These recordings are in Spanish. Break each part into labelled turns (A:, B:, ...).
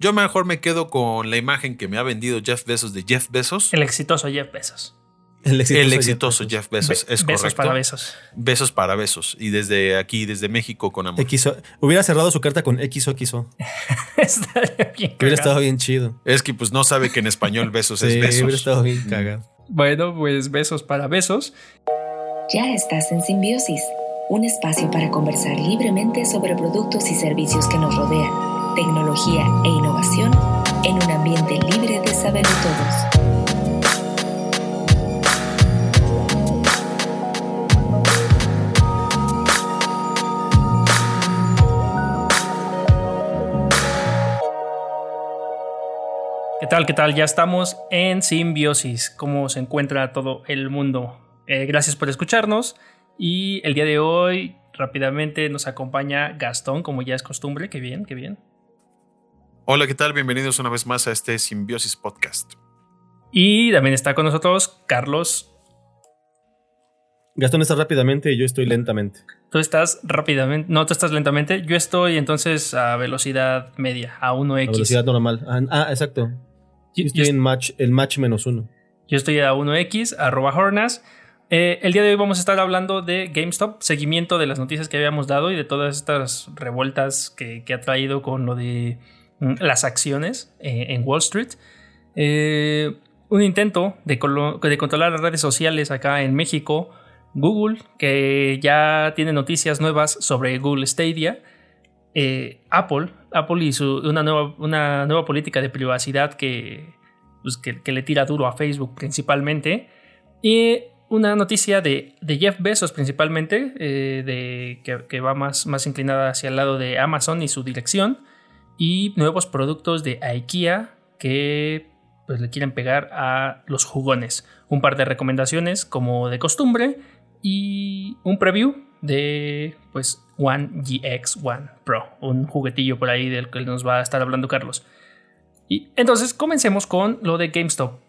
A: Yo mejor me quedo con la imagen que me ha vendido Jeff Bezos de Jeff Bezos.
B: El exitoso Jeff Bezos.
A: El exitoso, Jeff Bezos, es correcto.
B: Besos para besos.
A: Besos para besos. Y desde aquí, desde México, con amor.
C: hubiera cerrado su carta con XOXO.
B: Estaría bien.
C: Hubiera estado bien chido.
A: Es que pues no sabe que en español besos es besos.
C: Hubiera estado bien cagado.
B: Bueno, pues besos para besos.
D: Ya estás en Simbiosis, un espacio para conversar libremente sobre productos y servicios que nos rodean, tecnología e innovación en un ambiente libre de saber de todos.
B: tal? ¿Qué tal? Ya estamos en Simbiosis. ¿Cómo se encuentra todo el mundo? Eh, gracias por escucharnos. Y el día de hoy, rápidamente, nos acompaña Gastón, como ya es costumbre. Qué bien, qué bien.
A: Hola, ¿qué tal? Bienvenidos una vez más a este Simbiosis Podcast.
B: Y también está con nosotros Carlos.
C: Gastón está rápidamente y yo estoy lentamente.
B: Tú estás rápidamente. No, tú estás lentamente. Yo estoy entonces a velocidad media, a 1x. A
C: velocidad normal. Ah, ah exacto. Yo, estoy en match, el match menos uno.
B: Yo estoy a 1x, arroba Hornas. Eh, el día de hoy vamos a estar hablando de GameStop, seguimiento de las noticias que habíamos dado y de todas estas revueltas que, ha traído con lo de las acciones eh, en Wall Street. Eh, un intento de, de, controlar las redes sociales acá en México. Google, que ya tiene noticias nuevas sobre Google Stadia. Apple, Apple y su, una, nueva, una nueva política de privacidad pues, que, que, le tira duro a Facebook principalmente. Y una noticia de, de Jeff Bezos principalmente, eh, de, que, que, va más, más inclinada hacia el lado de Amazon y su dirección. Y nuevos productos de IKEA que pues, le quieren pegar a los jugones. Un par de recomendaciones como de costumbre y un preview de pues One GX One Pro, un juguetillo por ahí del que nos va a estar hablando Carlos. Y entonces comencemos con lo de GameStop.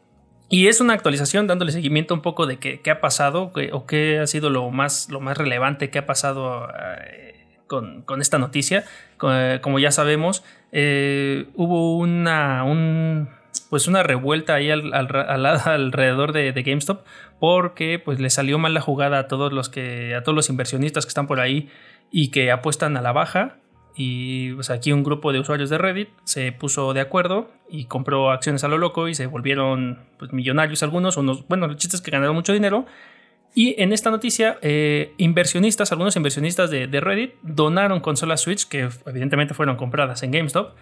B: Y es una actualización dándole seguimiento un poco de qué, qué ha pasado o qué ha sido lo más, lo más relevante que ha pasado eh, con, con, esta noticia. Como ya sabemos, eh, hubo una, un, pues una revuelta ahí al, alrededor de, GameStop porque pues le salió mal la jugada a todos los que a todos los inversionistas que están por ahí y que apuestan a la baja y pues aquí un grupo de usuarios de Reddit se puso de acuerdo y compró acciones a lo loco y se volvieron pues, millonarios algunos, unos, bueno, los chistes que ganaron mucho dinero. Y en esta noticia, eh, inversionistas, algunos inversionistas de, de, Reddit donaron consolas Switch, que evidentemente fueron compradas en GameStop,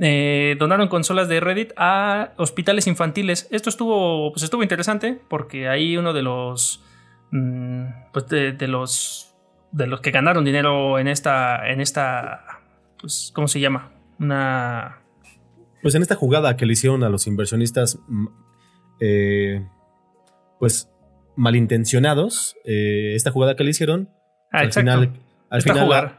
B: eh, donaron consolas de Reddit a hospitales infantiles. Esto estuvo, pues estuvo interesante porque ahí uno de los, mm, pues de, los, de los que ganaron dinero en esta, en esta, pues, ¿cómo se llama? Una,
C: pues en esta jugada que le hicieron a los inversionistas, mm, eh, pues malintencionados, eh, esta jugada que le hicieron,
B: ah, al final,
C: al final,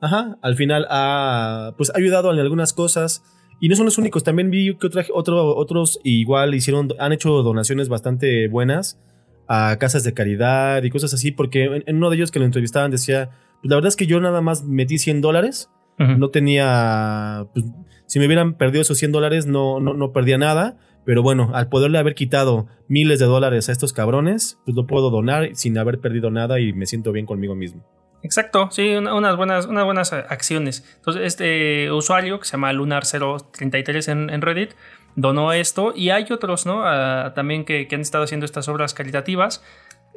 C: Ajá, al final ha pues, ayudado en algunas cosas. Y no son los únicos, también vi que otra, otro, otros igual hicieron, han hecho donaciones bastante buenas a casas de caridad y cosas así, porque en, uno de ellos que lo entrevistaban decía, pues la verdad es que yo nada más metí 100 dólares, no tenía, pues, si me hubieran perdido esos 100 dólares no, no, no perdía nada, pero bueno, al poderle haber quitado miles de dólares a estos cabrones, pues lo puedo donar sin haber perdido nada y me siento bien conmigo mismo.
B: Exacto, sí, unas, buenas, unas buenas acciones. Entonces, este usuario que se llama Lunar033 en, en Reddit donó esto y hay otros, ¿no? Ah, también que, han estado haciendo estas obras caritativas.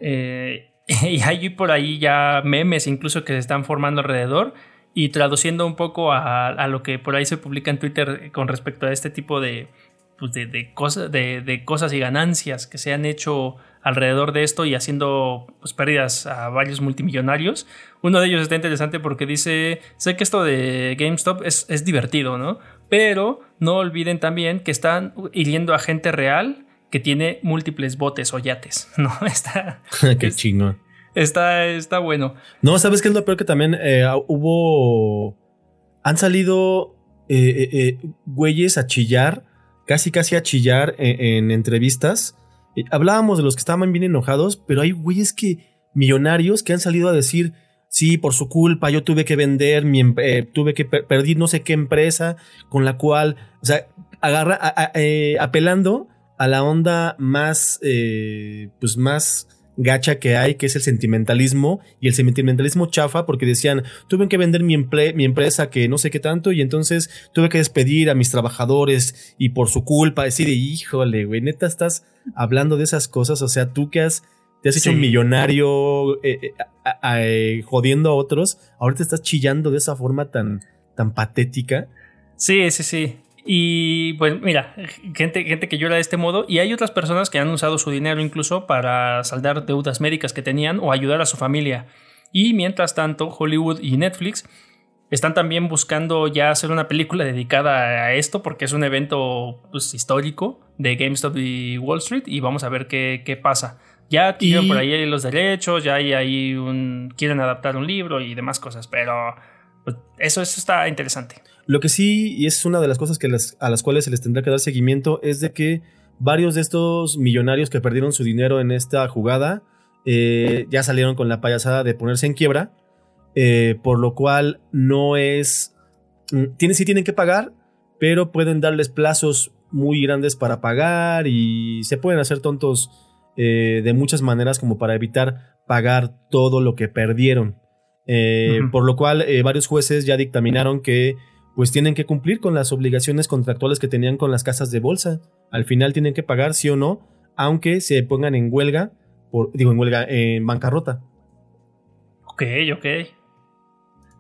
B: Eh, y hay por ahí ya memes incluso que se están formando alrededor y traduciendo un poco a, a, lo que por ahí se publica en Twitter con respecto a este tipo de, pues de, de, cosas, de, de, cosas y ganancias que se han hecho alrededor de esto y haciendo pues, pérdidas a varios multimillonarios. Uno de ellos está interesante porque dice, sé que esto de GameStop es, es divertido, ¿no? Pero no olviden también que están hiriendo a gente real que tiene múltiples botes o yates, ¿no? Está...
C: Qué chingón.
B: Está, está bueno.
C: No, ¿sabes qué es lo peor? Que también eh, hubo... Han salido eh, eh, güeyes a chillar, casi casi a chillar en entrevistas. Hablábamos de los que estaban bien enojados, pero hay güeyes que millonarios que han salido a decir, sí, por su culpa yo tuve que vender, mi, eh, tuve que perder no sé qué empresa con la cual, o sea, agarra, eh, apelando a la onda más, eh, pues más gacha que hay, que es el sentimentalismo y el sentimentalismo chafa, porque decían, tuve que vender mi, mi empresa que no sé qué tanto y entonces tuve que despedir a mis trabajadores y por su culpa, decir, híjole, güey, neta estás hablando de esas cosas, o sea, tú que has, te has hecho un millonario eh, eh, eh, jodiendo a otros, ahorita estás chillando de esa forma tan, tan patética.
B: Sí, sí, sí. Y pues mira, gente, gente que llora de este modo y hay otras personas que han usado su dinero incluso para saldar deudas médicas que tenían o ayudar a su familia. Y mientras tanto, Hollywood y Netflix están también buscando ya hacer una película dedicada a esto porque es un evento pues, histórico de GameStop y Wall Street y vamos a ver qué, qué pasa. Ya tienen por ahí los derechos, ya hay, ahí un... quieren adaptar un libro y demás cosas, pero pues, eso, eso está interesante.
C: Lo que sí, y es una de las cosas que a las cuales se les tendrá que dar seguimiento, es de que varios de estos millonarios que perdieron su dinero en esta jugada eh, ya salieron con la payasada de ponerse en quiebra, eh, por lo cual no es... Mm, tienen, sí tienen que pagar, pero pueden darles plazos muy grandes para pagar y se pueden hacer tontos eh, de muchas maneras como para evitar pagar todo lo que perdieron. Por lo cual varios jueces ya dictaminaron que pues tienen que cumplir con las obligaciones contractuales que tenían con las casas de bolsa. Al final tienen que pagar sí o no, aunque se pongan en huelga, por, digo en huelga, en bancarrota.
B: Ok, ok.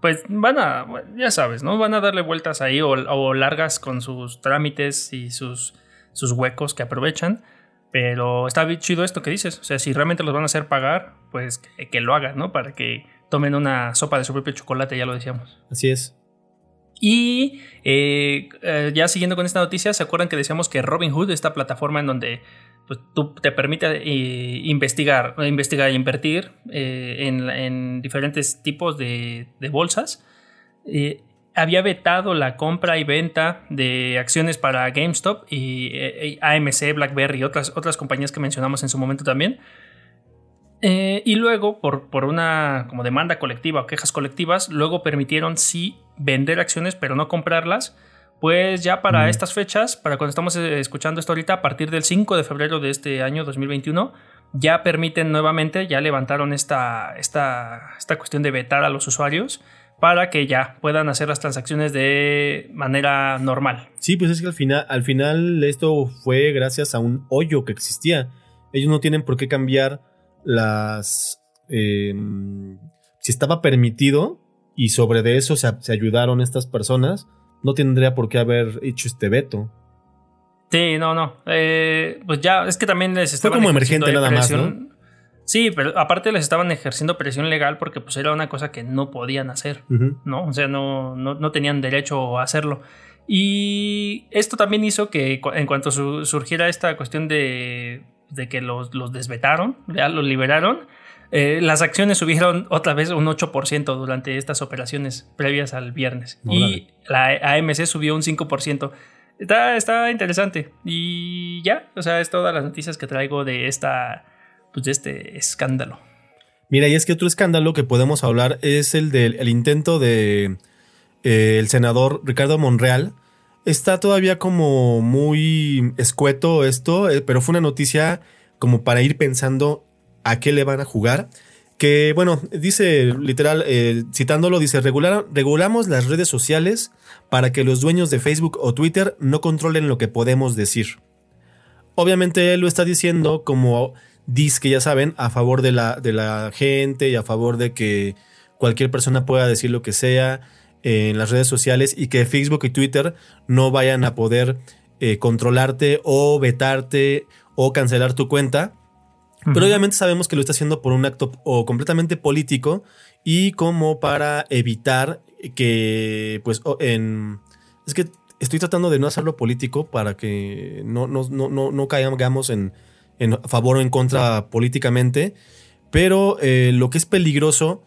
B: Pues van a, ya sabes, ¿no? Van a darle vueltas ahí o, largas con sus trámites y sus, sus huecos que aprovechan. Pero está bien chido esto que dices. O sea, si realmente los van a hacer pagar, pues que, que lo hagan, ¿no? Para que tomen una sopa de su propio chocolate, ya lo decíamos.
C: Así es.
B: Y eh, eh, ya siguiendo con esta noticia, ¿se acuerdan que decíamos que Robinhood, esta plataforma en donde pues, tú te permite eh, investigar, investigar e invertir en, diferentes tipos de, bolsas? había vetado la compra y venta de acciones para GameStop y AMC, BlackBerry y otras, otras compañías que mencionamos en su momento también. Y luego, por, por, una como demanda colectiva o quejas colectivas, luego permitieron sí vender acciones, pero no comprarlas. Pues ya para estas fechas, para cuando estamos eh, escuchando esto ahorita, a partir del 5 de febrero de este año 2021, ya permiten nuevamente, ya levantaron esta, esta, esta cuestión de vetar a los usuarios para que ya puedan hacer las transacciones de manera normal.
C: Sí, pues es que al final, al final esto fue gracias a un hoyo que existía. Ellos no tienen por qué cambiar las... Em, si estaba permitido y sobre de eso se, ayudaron estas personas, no tendría por qué haber hecho este veto.
B: Sí, no, no. Eh, pues ya, es que también les
C: estaban. Fue como emergente nada más, ¿no?
B: Sí, pero aparte les estaban ejerciendo presión legal porque pues era una cosa que no podían hacer, ¿no? O sea, no, no, tenían derecho a hacerlo. Y esto también hizo que en cuanto surgiera esta cuestión de de que los, los desvetaron, ya los liberaron. Eh, las acciones subieron otra vez un 8% durante estas operaciones previas al viernes. y la AMC subió un 5%. Está, está interesante. Y ya, o sea, es todas las noticias que traigo de esta, pues de este escándalo.
C: Mira, y es que otro escándalo que podemos hablar es el del intento de eh, el senador Ricardo Monreal Está todavía como muy escueto esto, eh, pero fue una noticia como para ir pensando a qué le van a jugar. Que bueno, dice literal, eh, citándolo, dice, regulamos las redes sociales para que los dueños de Facebook o Twitter no controlen lo que podemos decir. Obviamente él lo está diciendo como que ya saben, a favor de la, de la gente y a favor de que cualquier persona pueda decir lo que sea en las redes sociales y que Facebook y Twitter no vayan a poder eh, controlarte o vetarte o cancelar tu cuenta. Pero obviamente sabemos que lo está haciendo por un acto o completamente político y como para evitar que, pues, en... Es que estoy tratando de no hacerlo político para que no, no, no, no, caigamos en, en, favor o en contra políticamente. Pero eh, lo que es peligroso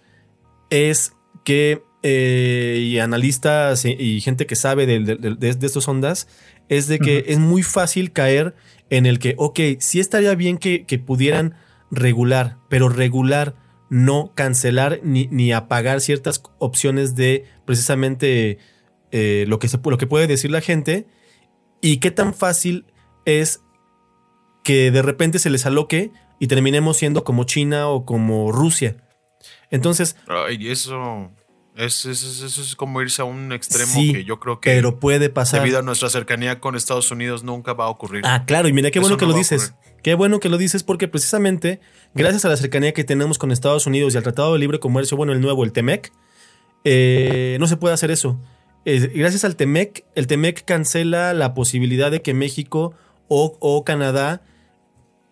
C: es que eh, y analistas y, gente que sabe de, de, estas ondas, es de que es muy fácil caer en el que, ok, sí estaría bien que, pudieran regular, pero regular no cancelar ni, ni apagar ciertas opciones de precisamente eh, lo, que se, lo que puede decir la gente. Y qué tan fácil es que de repente se les aloque y terminemos siendo como China o como Rusia. Entonces...
A: Ay, eso eso es, como irse a un extremo que yo creo que.
C: Pero puede pasar.
A: Debido a nuestra cercanía con Estados Unidos, nunca va a ocurrir.
C: Ah, claro, y mira qué bueno que lo dices. Qué bueno que lo dices, porque precisamente, gracias a la cercanía que tenemos con Estados Unidos y al Tratado de Libre Comercio, bueno, el nuevo, el TEMEC, eh, no se puede hacer eso. gracias al TEMEC, el TEMEC cancela la posibilidad de que México o, Canadá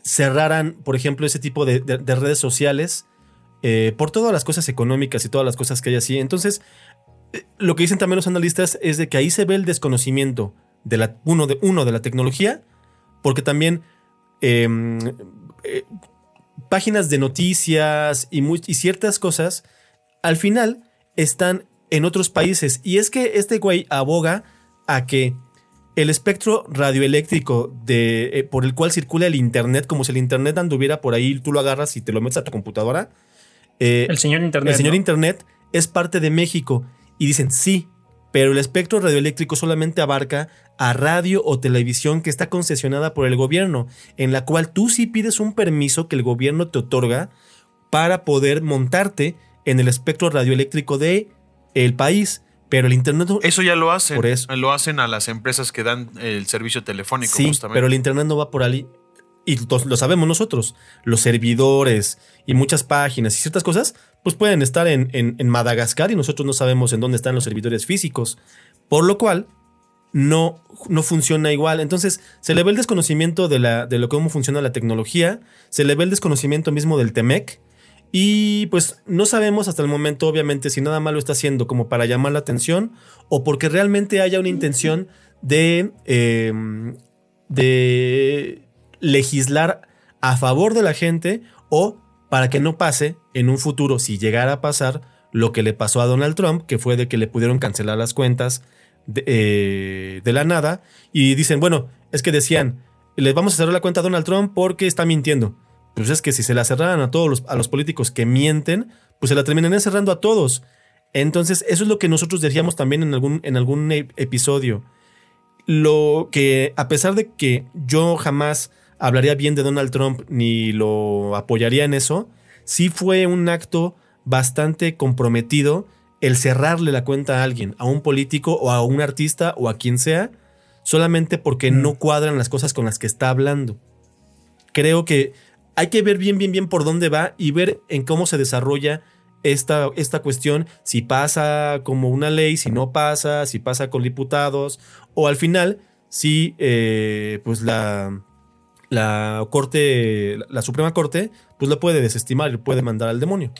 C: cerraran, por ejemplo, ese tipo de redes sociales eh, por todas las cosas económicas y todas las cosas que hay así. Entonces, eh, lo que dicen también los analistas es de que ahí se ve el desconocimiento de la, uno, de, uno, de la tecnología, porque también em, eh, páginas de noticias y, y ciertas cosas, al final están en otros países. Y es que este güey aboga a que el espectro radioeléctrico de, por el cual circula el Internet, como si el Internet anduviera por ahí, tú lo agarras y te lo metes a tu computadora,
B: eh, el señor Internet.
C: El señor Internet es parte de México. Y dicen, sí, pero el espectro radioeléctrico solamente abarca a radio o televisión que está concesionada por el gobierno, en la cual tú sí pides un permiso que el gobierno te otorga para poder montarte en el espectro radioeléctrico de el país. Pero el internet
A: Eso ya lo hacen. Por eso. Lo hacen a las empresas que dan el servicio telefónico.
C: Sí, pero el internet no va por ahí y lo sabemos nosotros, los servidores y muchas páginas y ciertas cosas, pues pueden estar en, en, Madagascar y nosotros no sabemos en dónde están los servidores físicos. Por lo cual, no, no funciona igual. Entonces, se le ve el desconocimiento de, la, de lo cómo funciona la tecnología, se le ve el desconocimiento mismo del TEMEC. Y pues no sabemos hasta el momento, obviamente, si nada más lo está haciendo como para llamar la atención o porque realmente haya una intención de, em, de legislar a favor de la gente o para que no pase en un futuro, si llegara a pasar, lo que le pasó a Donald Trump, que fue de que le pudieron cancelar las cuentas de, eh, la nada. Y dicen, bueno, es que decían, les vamos a cerrar la cuenta a Donald Trump porque está mintiendo. Pues es que si se la cerraran a todos los, a los políticos que mienten, pues se la terminarían cerrando a todos. Entonces, eso es lo que nosotros decíamos también en algún, en algún episodio. Lo que, a pesar de que yo jamás hablaría bien de Donald Trump ni lo apoyaría en eso, sí fue un acto bastante comprometido el cerrarle la cuenta a alguien, a un político o a un artista o a quien sea, solamente porque no cuadran las cosas con las que está hablando. Creo que hay que ver bien, bien, bien por dónde va y ver en cómo se desarrolla esta, esta cuestión, si pasa como una ley, si no pasa, si pasa con diputados, o al final, si eh, pues la, la corte, la Suprema Corte, pues lo puede desestimar y puede mandar al demonio.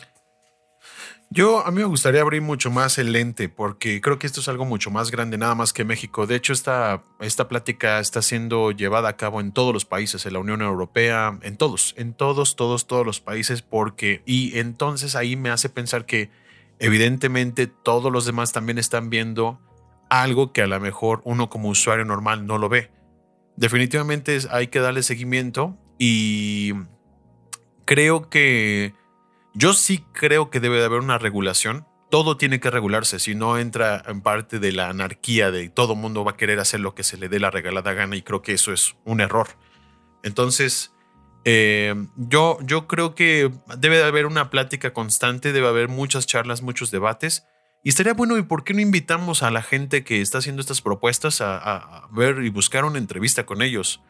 A: Yo, a mí me gustaría abrir mucho más el lente, porque creo que esto es algo mucho más grande, nada más que México. De hecho, esta, esta plática está siendo llevada a cabo en todos los países, en la Unión Europea, en todos, en todos, todos, todos los países, porque, y entonces ahí me hace pensar que evidentemente todos los demás también están viendo algo que a lo mejor uno como usuario normal no lo ve definitivamente hay que darle seguimiento y creo que yo sí creo que debe de haber una regulación. Todo tiene que regularse, si no entra en parte de la anarquía de todo mundo va a querer hacer lo que se le dé la regalada gana y creo que eso es un error. Entonces, eh, yo, yo creo que debe de haber una plática constante, debe haber muchas charlas, muchos debates y estaría bueno, ¿y por qué no invitamos a la gente que está haciendo estas propuestas a, ver y buscar una entrevista con ellos?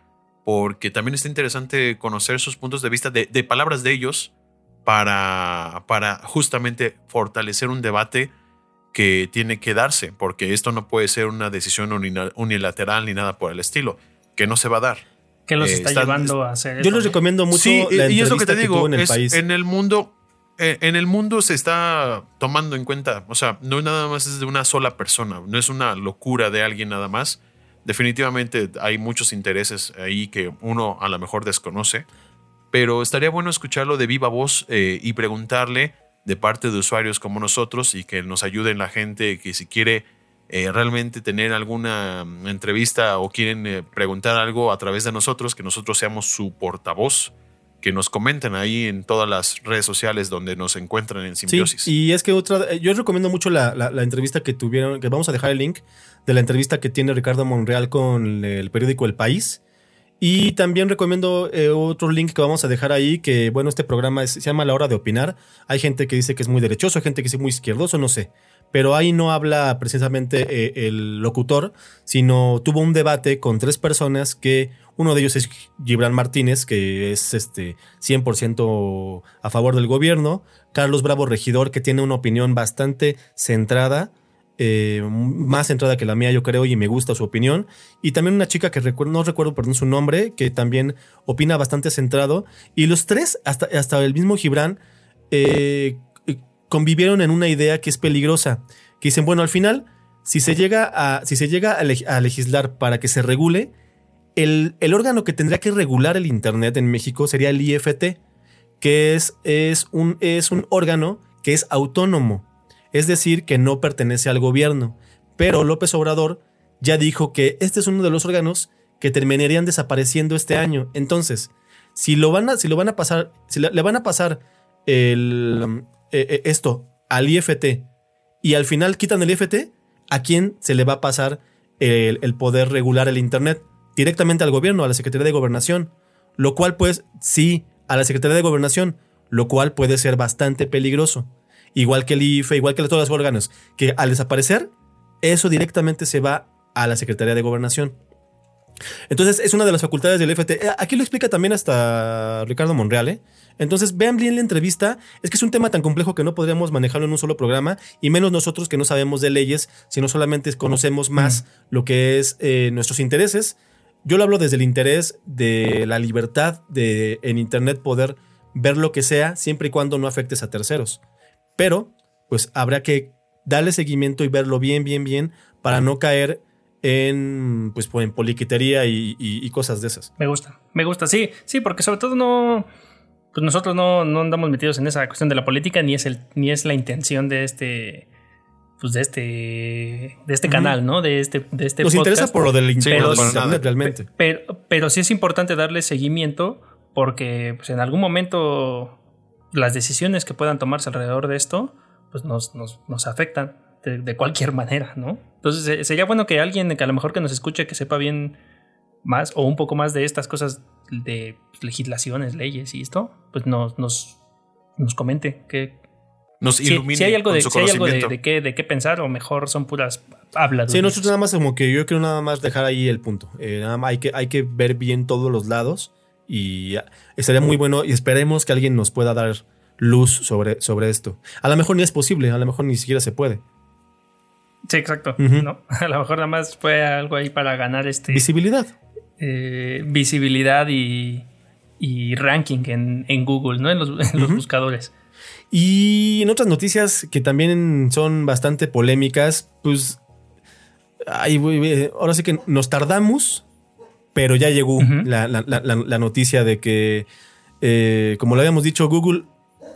A: Porque también está interesante conocer sus puntos de vista de, palabras de ellos para, para justamente fortalecer un debate que tiene que darse, porque esto no puede ser una decisión unilateral ni nada por el estilo, que no se va a dar.
B: Que los eh, está llevando a hacer
C: Yo les recomiendo mucho la y es lo que te digo, en el país.
A: En el mundo, en el mundo se está tomando en cuenta, o sea, no nada más es de una sola persona, no es una locura de alguien nada más. Definitivamente hay muchos intereses ahí que uno a lo mejor desconoce, pero estaría bueno escucharlo de viva voz eh, y preguntarle de parte de usuarios como nosotros y que nos ayuden la gente que si quiere eh, realmente tener alguna entrevista o quieren preguntar algo a través de nosotros, que nosotros seamos su portavoz que nos comenten ahí en todas las redes sociales donde nos encuentran en Simbiosis.
C: Sí, y es que otra, yo recomiendo mucho la, la, entrevista que tuvieron, que vamos a dejar el link de la entrevista que tiene Ricardo Monreal con el periódico El País. Y también recomiendo eh, otro link que vamos a dejar ahí, que bueno, este programa se llama La Hora de Opinar. Hay gente que dice que es muy derechoso, hay gente que dice muy izquierdoso, no sé. Pero ahí no habla precisamente eh, el locutor, sino tuvo un debate con tres personas que uno de ellos es Gibran Martínez, que es este 100% a favor del gobierno. Carlos Bravo Regidor, que tiene una opinión bastante centrada eh, más centrada que la mía, yo creo, y me gusta su opinión. Y también una chica que no recuerdo perdón, su nombre, que también opina bastante centrado. Y los tres, hasta, hasta el mismo Gibran, eh, convivieron en una idea que es peligrosa. Que dicen, bueno, al final, si se llega a, si se llega a, legislar para que se regule, el, el, órgano que tendría que regular el Internet en México sería el IFT, que es, es, un, es un órgano que es autónomo es decir, que no pertenece al gobierno. Pero López Obrador ya dijo que este es uno de los órganos que terminarían desapareciendo este año. Entonces, si lo van a, si lo van a pasar, si le, van a pasar el, eh, eh, esto al IFT y al final quitan el IFT, ¿a quién se le va a pasar el, el, poder regular el Internet? Directamente al gobierno, a la Secretaría de Gobernación. Lo cual, pues, sí, a la Secretaría de Gobernación, lo cual puede ser bastante peligroso igual que el IFE, igual que todos los órganos, que al desaparecer, eso directamente se va a la Secretaría de Gobernación. Entonces es una de las facultades del FT. Eh, aquí lo explica también hasta Ricardo Monreal. ¿eh? Entonces vean bien la entrevista. Es que es un tema tan complejo que no podríamos manejarlo en un solo programa, y menos nosotros que no sabemos de leyes, sino solamente conocemos más lo que es eh, nuestros intereses. Yo lo hablo desde el interés de la libertad de en Internet poder ver lo que sea, siempre y cuando no afectes a terceros. Pero, pues habrá que darle seguimiento y verlo bien, bien, bien para no caer en, pues, en poliquitería y, cosas de esas.
B: Me gusta, me gusta, sí, sí, porque sobre todo no, pues nosotros no, no andamos metidos en esa cuestión de la política, ni es, el, ni es la intención de este, pues de este, de este canal, ¿no? De este, de este
C: Nos interesa por lo del internet
B: realmente. Pero, pero sí es importante darle seguimiento porque pues, en algún momento las decisiones que puedan tomarse alrededor de esto, pues nos, nos, afectan de, cualquier manera, ¿no? Entonces sería bueno que alguien que a lo mejor que nos escuche, que sepa bien más o un poco más de estas cosas de legislaciones, leyes y esto, pues nos, nos, nos comente que...
A: Nos ilumine
B: si, hay algo, de, si hay algo de, qué, de qué pensar o mejor son puras hablas.
C: Sí, nosotros nada más como que yo quiero nada más dejar ahí el punto. Eh, nada más hay que, hay que ver bien todos los lados y estaría muy bueno y esperemos que alguien nos pueda dar luz sobre, sobre esto. A lo mejor ni es posible, a lo mejor ni siquiera se puede.
B: Sí, exacto. ¿no? A lo mejor nada más fue algo ahí para ganar este...
C: Visibilidad.
B: Eh, visibilidad y, y ranking en, en, Google, ¿no? En los, los buscadores.
C: Y en otras noticias que también son bastante polémicas, pues ahora sí que nos tardamos pero ya llegó la, noticia de que, eh, como lo habíamos dicho, Google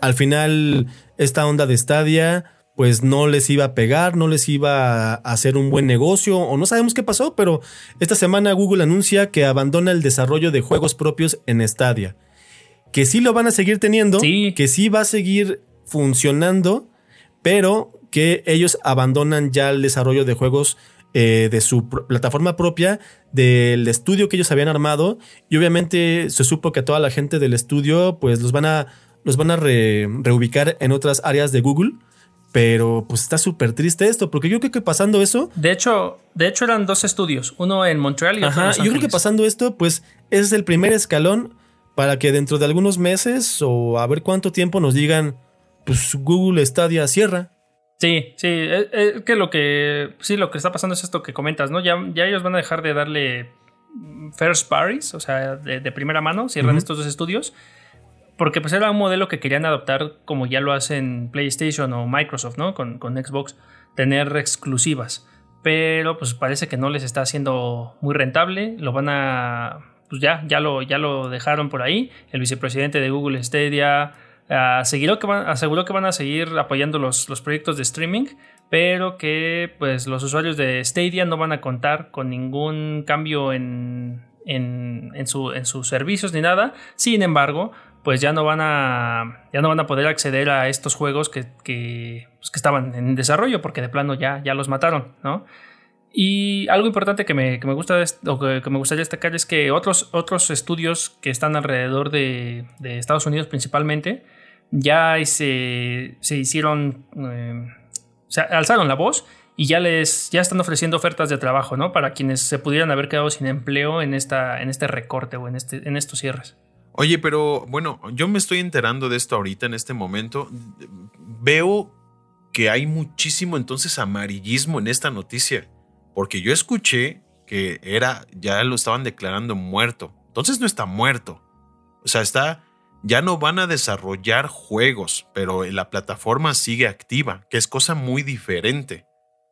C: al final esta onda de Stadia pues no les iba a pegar, no les iba a hacer un buen negocio o no sabemos qué pasó, pero esta semana Google anuncia que abandona el desarrollo de juegos propios en Stadia. Que sí lo van a seguir teniendo, que sí va a seguir funcionando, pero que ellos abandonan ya el desarrollo de juegos eh, de su plataforma propia, del estudio que ellos habían armado. Y obviamente se supo que a toda la gente del estudio, pues los van a, los van a reubicar en otras áreas de Google. Pero pues está súper triste esto, porque yo creo que pasando eso.
B: De hecho, de hecho eran dos estudios, uno en Montreal y otro en Los
C: Yo creo que pasando esto, pues es el primer escalón para que dentro de algunos meses o a ver cuánto tiempo nos digan, pues Google Stadia cierra.
B: Sí, sí, es, eh, que lo que sí lo que está pasando es esto que comentas, ¿no? Ya, ya ellos van a dejar de darle first parties, o sea, de, primera mano, cierran estos dos estudios, porque pues era un modelo que querían adoptar como ya lo hacen PlayStation o Microsoft, ¿no? Con, con Xbox, tener exclusivas, pero pues parece que no les está haciendo muy rentable, lo van a, pues ya, ya lo, ya lo dejaron por ahí, el vicepresidente de Google Stadia aseguró, que van, aseguró que van a seguir apoyando los, proyectos de streaming, pero que pues, los usuarios de Stadia no van a contar con ningún cambio en, en, su, en sus servicios ni nada. Sin embargo, pues ya no van a, ya no van a poder acceder a estos juegos que, que, pues, estaban en desarrollo porque de plano ya, ya los mataron, ¿no? Y algo importante que me, que me gusta o que, me gustaría destacar es que otros, otros estudios que están alrededor de, de Estados Unidos principalmente ya se, se hicieron, eh, se alzaron la voz y ya les ya están ofreciendo ofertas de trabajo, ¿no? Para quienes se pudieran haber quedado sin empleo en esta en este recorte o en este en estos cierres.
A: Oye, pero bueno, yo me estoy enterando de esto ahorita en este momento. Veo que hay muchísimo entonces amarillismo en esta noticia, porque yo escuché que era ya lo estaban declarando muerto. Entonces no está muerto. O sea, está ya no van a desarrollar juegos, pero la plataforma sigue activa, que es cosa muy diferente.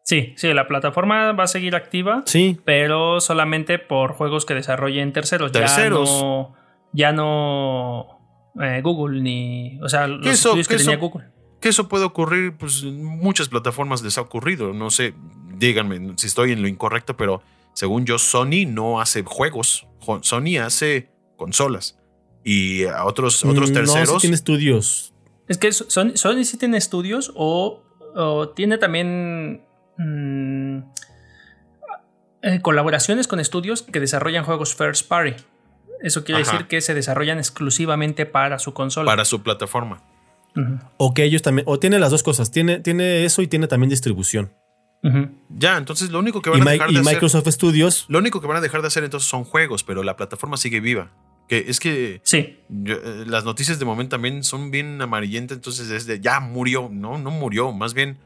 B: Sí, sí, la plataforma va a seguir activa.
C: Sí.
B: Pero solamente por juegos que desarrollen terceros. Terceros. Ya no. Eh, Google ni. O sea, los eso, que, tenía Google.
A: Que eso puede ocurrir, pues muchas plataformas les ha ocurrido. No sé, díganme si estoy en lo incorrecto, pero según yo, Sony no hace juegos. Sony hace consolas. Y a otros, otros terceros. No,
C: tiene estudios.
B: Es que Sony, Sony sí tiene estudios o, o tiene también Mm, eh, colaboraciones con estudios que desarrollan juegos first party. Eso quiere decir que se desarrollan exclusivamente para su consola.
A: Para su plataforma.
C: O que ellos también, o tiene las dos cosas, tiene, tiene eso y tiene también distribución.
A: Ya, entonces lo único que van a dejar
C: de Microsoft Studios.
A: Lo único que van a dejar de hacer entonces son juegos, pero la plataforma sigue viva. Que es que
B: sí.
A: Eh, las noticias de momento también son bien amarillentas, entonces es de ya murió, no, no murió, más bien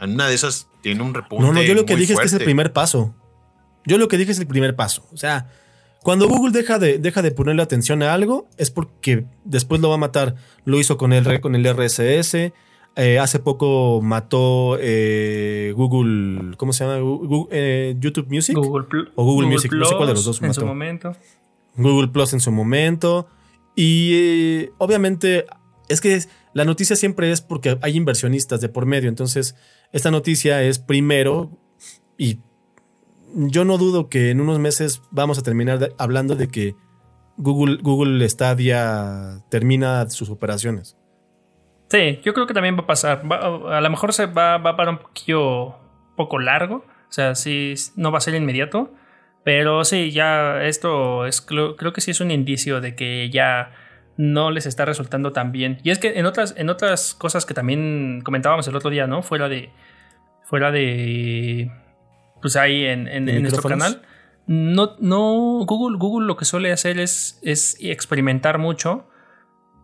A: en una de esas tiene un repunte.
C: No, no, yo lo que dije es que es el primer paso. Yo lo que dije es el primer paso. O sea, cuando Google deja de, deja de ponerle atención a algo, es porque después lo va a matar. Lo hizo con el, con el RSS. Eh, hace poco mató eh, Google, ¿cómo se llama? Eh, YouTube Music.
B: Google
C: o Google, Music, no sé cuál de los dos
B: mató. En su momento.
C: Google Plus en su momento. Y obviamente es que la noticia siempre es porque hay inversionistas de por medio. Entonces, esta noticia es primero y yo no dudo que en unos meses vamos a terminar hablando de que Google, Google Stadia termina sus operaciones.
B: Sí, yo creo que también va a pasar. a lo mejor se va, va para un poquillo poco largo. O sea, sí, no va a ser inmediato. Pero sí, ya esto es creo que sí es un indicio de que ya no les está resultando tan bien. Y es que en otras, en otras cosas que también comentábamos el otro día, ¿no? Fuera de. Fuera de. Pues ahí en, en, nuestro canal. No, no. Google, Google lo que suele hacer es, es experimentar mucho.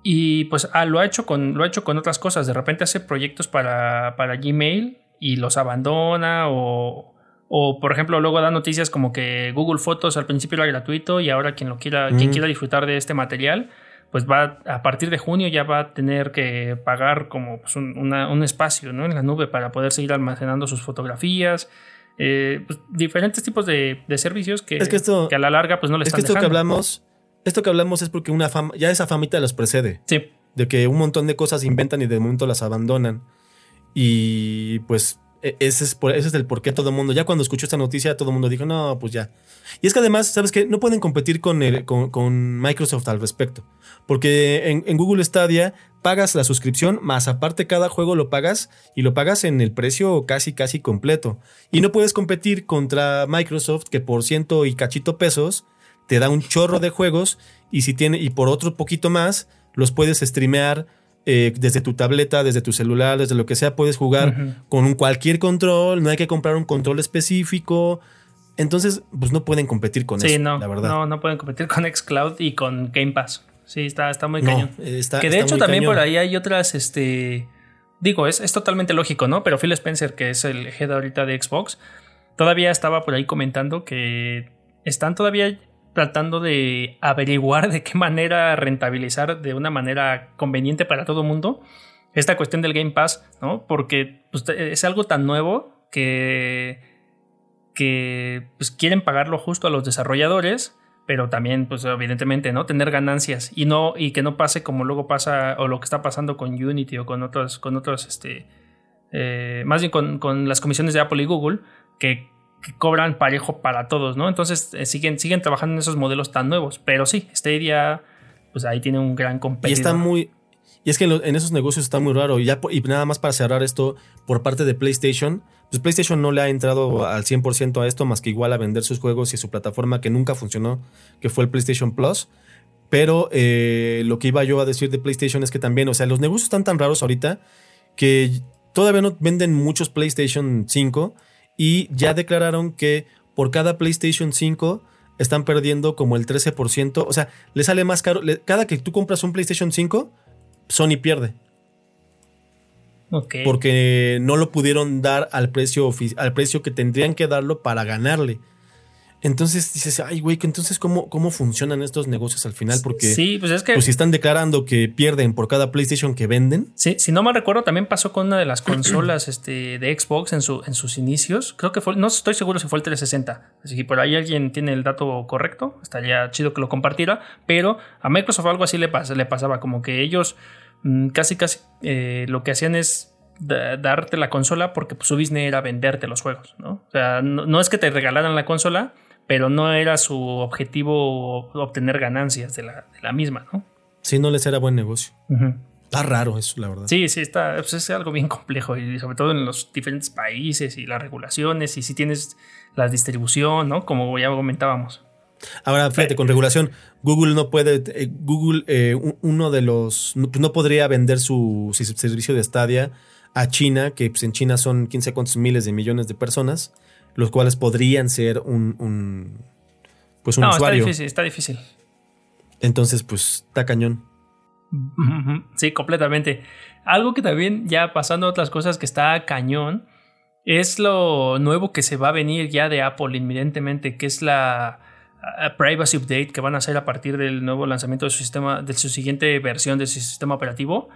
B: Y pues ah, lo ha hecho con. Lo ha hecho con otras cosas. De repente hace proyectos para, para Gmail y los abandona. O. O, por ejemplo, luego da noticias como que Google Fotos al principio era gratuito y ahora quien lo quiera, quien quiera disfrutar de este material, pues va a partir de junio ya va a tener que pagar como pues, un, espacio ¿no? en la nube para poder seguir almacenando sus fotografías. Eh, pues, diferentes tipos de, servicios que, que, a la larga pues no les
C: es que esto que hablamos esto que hablamos es porque una fama, ya esa famita los precede.
B: Sí.
C: De que un montón de cosas inventan y de momento las abandonan. Y pues e, ese es, ese es el por qué todo el mundo, ya cuando escuchó esta noticia, todo el mundo dijo, no, pues ya. Y es que además, ¿sabes qué? No pueden competir con, con, Microsoft al respecto. Porque en, Google Stadia pagas la suscripción, más aparte cada juego lo pagas y lo pagas en el precio casi, casi completo. Y no puedes competir contra Microsoft que por ciento y cachito pesos te da un chorro de juegos y si tiene, y por otro poquito más, los puedes streamear eh, desde tu tableta, desde tu celular, desde lo que sea, puedes jugar con cualquier control, no hay que comprar un control específico. Entonces, pues no pueden competir con eso,
B: no,
C: la verdad.
B: No, no pueden competir con Xcloud y con Game Pass. Sí, está, está muy cañón. que de hecho también por ahí hay otras, este... Digo, es, es totalmente lógico, ¿no? Pero Phil Spencer, que es el head ahorita de Xbox, todavía estaba por ahí comentando que están todavía tratando de averiguar de qué manera rentabilizar de una manera conveniente para todo el mundo esta cuestión del Game Pass, ¿no? Porque pues, es algo tan nuevo que, que pues, quieren pagarlo justo a los desarrolladores, pero también, pues evidentemente, ¿no? Tener ganancias y no y que no pase como luego pasa o lo que está pasando con Unity o con otros, con otros, este, eh, más bien con, con las comisiones de Apple y Google, que que cobran parejo para todos, ¿no? Entonces eh, siguen, siguen trabajando en esos modelos tan nuevos. Pero sí, Stadia pues ahí tiene un gran competidor.
C: Y está muy. Y es que en, esos negocios está muy raro. Y, ya, y nada más para cerrar esto, por parte de PlayStation, pues PlayStation no le ha entrado al 100% a esto, más que igual a vender sus juegos y su plataforma que nunca funcionó, que fue el PlayStation Plus. Pero eh, lo que iba yo a decir de PlayStation es que también, o sea, los negocios están tan raros ahorita que todavía no venden muchos PlayStation 5 y ya declararon que por cada PlayStation 5 están perdiendo como el 13%. O sea, le sale más caro. cada que tú compras un PlayStation 5, Sony pierde. Porque no lo pudieron dar al precio, al precio que tendrían que darlo para ganarle. Entonces dices, ay, güey, entonces ¿cómo, ¿cómo funcionan estos negocios al final? Porque
B: sí, pues es que.
C: Pues si están declarando que pierden por cada PlayStation que venden.
B: Sí, si no me recuerdo, también pasó con una de las consolas este, de Xbox en, su, en sus inicios. Creo que fue, no estoy seguro si fue el 360. Así que por ahí alguien tiene el dato correcto, estaría chido que lo compartiera. Pero a Microsoft algo así le, le pasaba, como que ellos mm, casi, casi eh, lo que hacían es darte la consola porque pues, su business era venderte los juegos, ¿no? O sea, no es que te regalaran la consola pero no era su objetivo obtener ganancias de la, misma, ¿no?
C: Sí, no les era buen negocio. Está raro eso, la verdad.
B: Sí, sí, está, pues, es algo bien complejo y sobre todo en los diferentes países y las regulaciones y si tienes la distribución, ¿no? Como ya comentábamos.
C: Ahora, fíjate, con regulación, Google no puede, eh, Google, eh, uno de los, pues, no, podría vender su, servicio de Stadia a China, que pues, en China son 15 cuantos miles de millones de personas los cuales podrían ser un, pues un usuario.
B: Está difícil, está difícil.
C: Entonces, pues, está cañón.
B: Sí, completamente. Algo que también, ya pasando a otras cosas que está cañón, es lo nuevo que se va a venir ya de Apple inminentemente, que es la Privacy Update que van a hacer a partir del nuevo lanzamiento de su sistema, de su siguiente versión de su sistema operativo.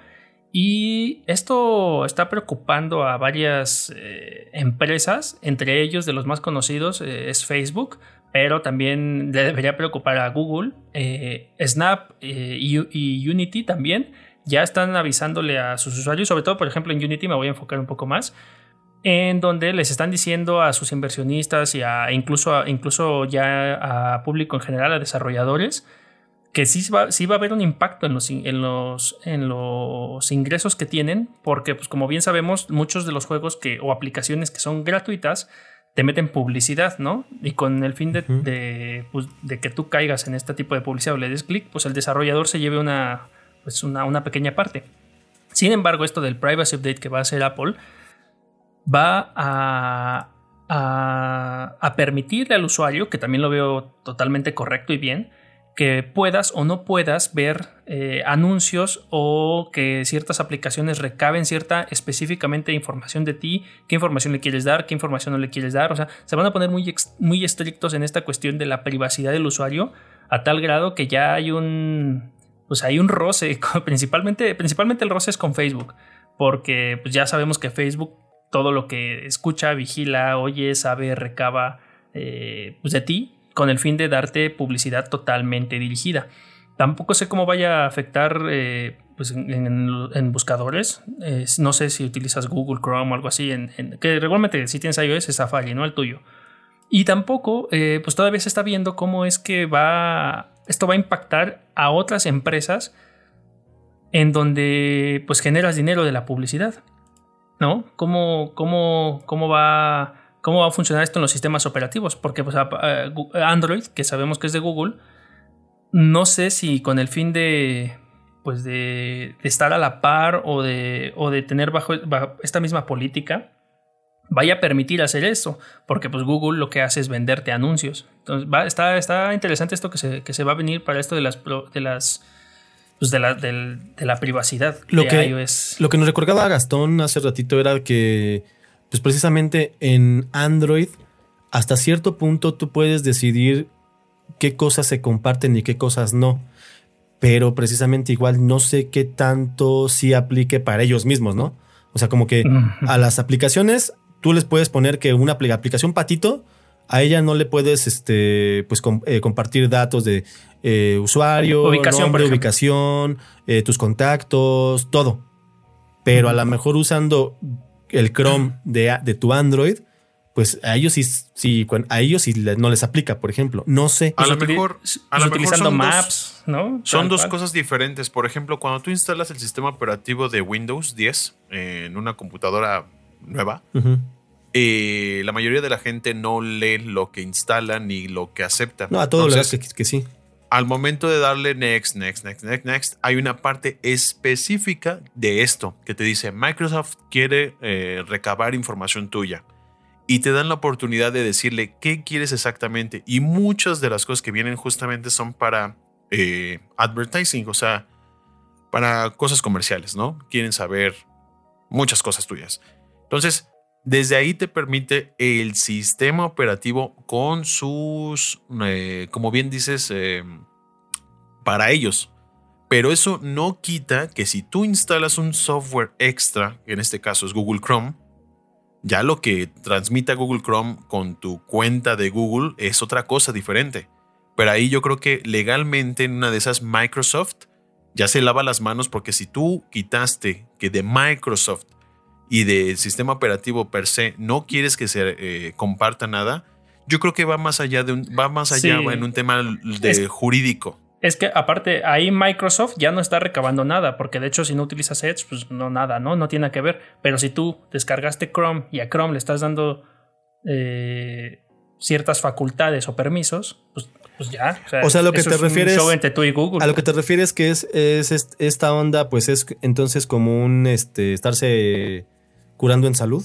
B: Y esto está preocupando a varias eh, empresas, entre ellos de los más conocidos eh, es Facebook, pero también le debería preocupar a Google, eh, Snap y, Unity también. Ya están avisándole a sus usuarios, sobre todo por ejemplo en Unity me voy a enfocar un poco más, en donde les están diciendo a sus inversionistas y a, incluso, incluso ya a público en general, a desarrolladores, que sí va, sí va a haber un impacto en los, en, los, en los ingresos que tienen, porque pues como bien sabemos, muchos de los juegos que, o aplicaciones que son gratuitas te meten publicidad, ¿no? Y con el fin de, pues, de, que tú caigas en este tipo de publicidad o le des clic, pues el desarrollador se lleve una, pues una, una, pequeña parte. Sin embargo, esto del Privacy Update que va a hacer Apple va a, a, a permitirle al usuario, que también lo veo totalmente correcto y bien, que puedas o no puedas ver eh, anuncios o que ciertas aplicaciones recaben cierta específicamente información de ti, qué información le quieres dar, qué información no le quieres dar. O sea, se van a poner muy, muy estrictos en esta cuestión de la privacidad del usuario a tal grado que ya hay un, pues hay un roce, principalmente, principalmente el roce es con Facebook, porque pues ya sabemos que Facebook todo lo que escucha, vigila, oye, sabe, recaba eh, pues de ti con el fin de darte publicidad totalmente dirigida. Tampoco sé cómo vaya a afectar eh, pues en, buscadores. no sé si utilizas Google Chrome o algo así. En, que regularmente si tienes iOS es Safari, no el tuyo. Y tampoco, eh, pues todavía se está viendo cómo es que va. Esto va a impactar a otras empresas en donde pues generas dinero de la publicidad. ¿No? ¿Cómo, cómo, cómo va ¿Cómo va a funcionar esto en los sistemas operativos? Porque pues, Android, que sabemos que es de Google, no sé si con el fin de, pues de, estar a la par o de, o de tener bajo, esta misma política, vaya a permitir hacer eso, porque pues Google lo que hace es venderte anuncios. Entonces va, está, está interesante esto que se, que se va a venir para esto de las, de las pues de, la, de, la privacidad
C: lo que, Lo que nos recordaba Gastón hace ratito era que pues precisamente en Android, hasta cierto punto tú puedes decidir qué cosas se comparten y qué cosas no. Pero precisamente igual no sé qué tanto sí aplique para ellos mismos, ¿no? O sea, como que a las aplicaciones tú les puedes poner que una aplicación patito, a ella no le puedes este, pues, eh, compartir datos de eh, usuario, ubicación, nombre, ubicación, eh, tus contactos, todo. Pero a lo mejor usando el Chrome de, de tu Android, pues a ellos sí, sí a ellos sí no les aplica, por ejemplo. No sé.
A: A lo mejor, a lo
B: utilizando maps, ¿no?
A: Son dos cosas diferentes. Por ejemplo, cuando tú instalas el sistema operativo de Windows 10 en una computadora nueva, eh, la mayoría de la gente no lee lo que instala ni lo que acepta.
C: No, a todos los que, que sí.
A: Al momento de darle next, next, next, next, next, hay una parte específica de esto que te dice Microsoft quiere eh, recabar información tuya y te dan la oportunidad de decirle qué quieres exactamente. Y muchas de las cosas que vienen justamente son para eh, advertising, o sea, para cosas comerciales, ¿no? Quieren saber muchas cosas tuyas. Entonces, desde ahí te permite el sistema operativo con sus, eh, como bien dices, eh, para ellos. Pero eso no quita que si tú instalas un software extra, en este caso es Google Chrome, ya lo que transmita Google Chrome con tu cuenta de Google es otra cosa diferente. Pero ahí yo creo que legalmente en una de esas Microsoft ya se lava las manos porque si tú quitaste que de Microsoft y del sistema operativo per se no quieres que se eh, comparta nada, yo creo que va más allá de un, va más allá en un tema de jurídico
B: es que aparte ahí Microsoft ya no está recabando nada, porque de hecho si no utilizas Edge, pues no nada, ¿no? No tiene que ver. Pero si tú descargaste Chrome y a Chrome le estás dando eh, ciertas facultades o permisos, pues, pues ya.
C: O sea, lo que te refieres...
B: entre tú y Google.
C: A lo que te refieres que es, es, esta onda, pues es entonces como un este, estarse curando en salud.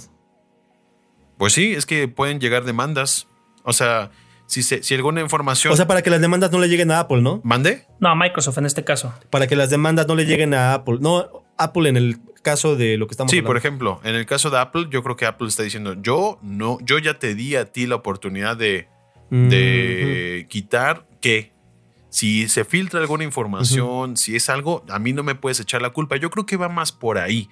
A: Pues sí, es que pueden llegar demandas. O sea, si, si alguna información.
C: O sea, para que las demandas no le lleguen a Apple, ¿no?
A: ¿Mande?
B: No, a Microsoft en este caso.
C: Para que las demandas no le lleguen a Apple. No, Apple en el caso de lo que estamos
A: hablando. Sí, por ejemplo, en el caso de Apple, yo creo que Apple está diciendo: Yo no, yo ya te di a ti la oportunidad de, de quitar que si se filtra alguna información, si es algo, a mí no me puedes echar la culpa. Yo creo que va más por ahí,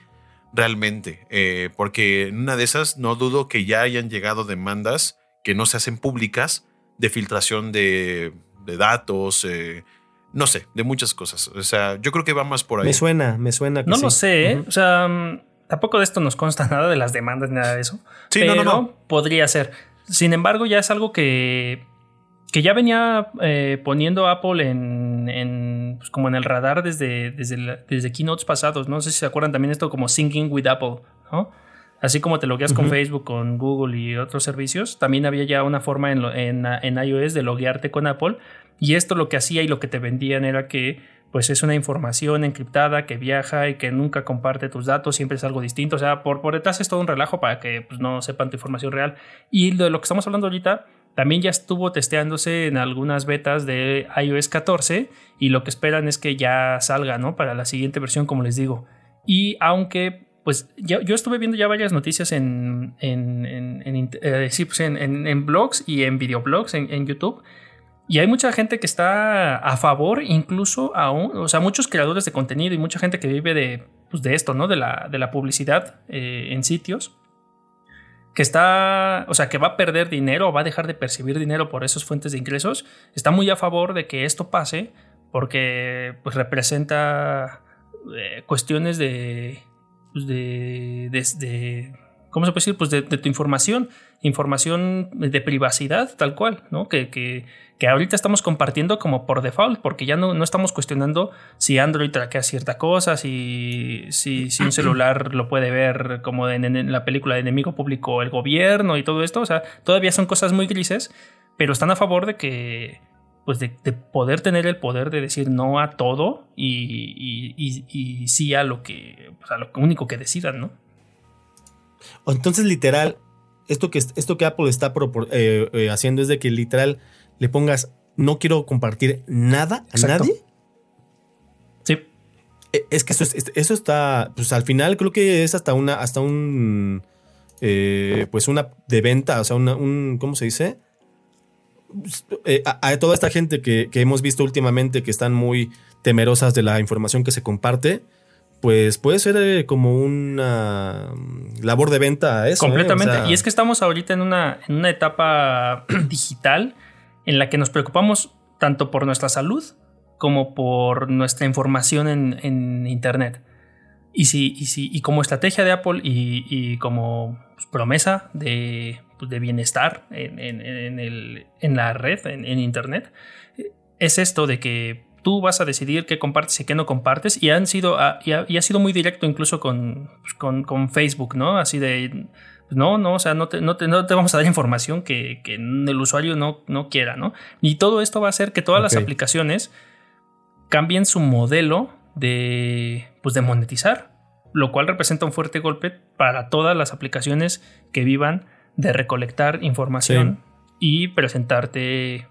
A: realmente. Eh, porque en una de esas no dudo que ya hayan llegado demandas que no se hacen públicas de filtración de, datos, eh, no sé, de muchas cosas. O sea, yo creo que va más por ahí.
C: Me suena, me suena.
B: no lo sé, ¿eh? o sea, mm, tampoco de esto nos consta nada de las demandas ni nada de eso. Sí, pero no, no, no. Podría ser. Sin embargo, ya es algo que, que ya venía eh, poniendo Apple en, pues como en el radar desde, desde, desde keynotes pasados. No sé si se acuerdan también esto como Singing with Apple, ¿no? Así como te logueas con Facebook, con Google y otros servicios, también había ya una forma en, en, iOS de loguearte con Apple. Y esto lo que hacía y lo que te vendían era que pues es una información encriptada que viaja y que nunca comparte tus datos, siempre es algo distinto. O sea, por, por detrás es todo un relajo para que pues, no sepan tu información real. Y de lo que estamos hablando ahorita, también ya estuvo testeándose en algunas betas de iOS 14 y lo que esperan es que ya salga, ¿no? Para la siguiente versión, como les digo. Y aunque pues yo, estuve viendo ya varias noticias en, en, eh, pues en, blogs y en videoblogs en, YouTube. Y hay mucha gente que está a favor, incluso aún, o sea, muchos creadores de contenido y mucha gente que vive de, pues esto, ¿no? De la, de la publicidad eh, en sitios. Que está, o sea, que va a perder dinero o va a dejar de percibir dinero por esas fuentes de ingresos. Está muy a favor de que esto pase porque pues representa eh, cuestiones de, pues, de, de, ¿cómo se puede decir? Pues de, tu información, información de privacidad, tal cual, ¿no? Que, que, que, ahorita estamos compartiendo como por default, porque ya no, no estamos cuestionando si Android traquea cierta cosa, si, si, si un celular lo puede ver como en, en, la película de enemigo público el gobierno y todo esto, o sea, todavía son cosas muy grises, pero están a favor de que pues de, poder tener el poder de decir no a todo y, y, sí a lo que pues, a lo único que decidan, ¿no?
C: Entonces, literal, esto que, esto que Apple está eh, eh, haciendo es de que literal le pongas no quiero compartir nada a nadie.
B: Sí.
C: E, es que eso, eso, está, pues al final creo que es hasta una, hasta un, eh, pues una de venta, o sea, una, un, ¿cómo se dice? Eh, a, toda esta gente que, hemos visto últimamente que están muy temerosas de la información que se comparte, pues puede ser eh, como una mm, labor de venta eso.
B: ¿eh? Completamente. y es que estamos ahorita en una, en una etapa digital en la que nos preocupamos tanto por nuestra salud como por nuestra información en, Internet. Y, si, y, si, y como estrategia de Apple y, como pues, promesa de pues, de bienestar en, el, en, la red, en, Internet, es esto de que tú vas a decidir qué compartes y qué no compartes y, han sido, ah, y, ha, sido muy directo incluso con, pues, con, con Facebook, ¿no? Así de no, no, o sea, no te, no te, vamos a dar información que, el usuario no, no, quiera, ¿no? Y todo esto va a hacer que todas las aplicaciones cambien su modelo de, pues de monetizar, lo cual representa un fuerte golpe para todas las aplicaciones que vivan de recolectar información y presentarte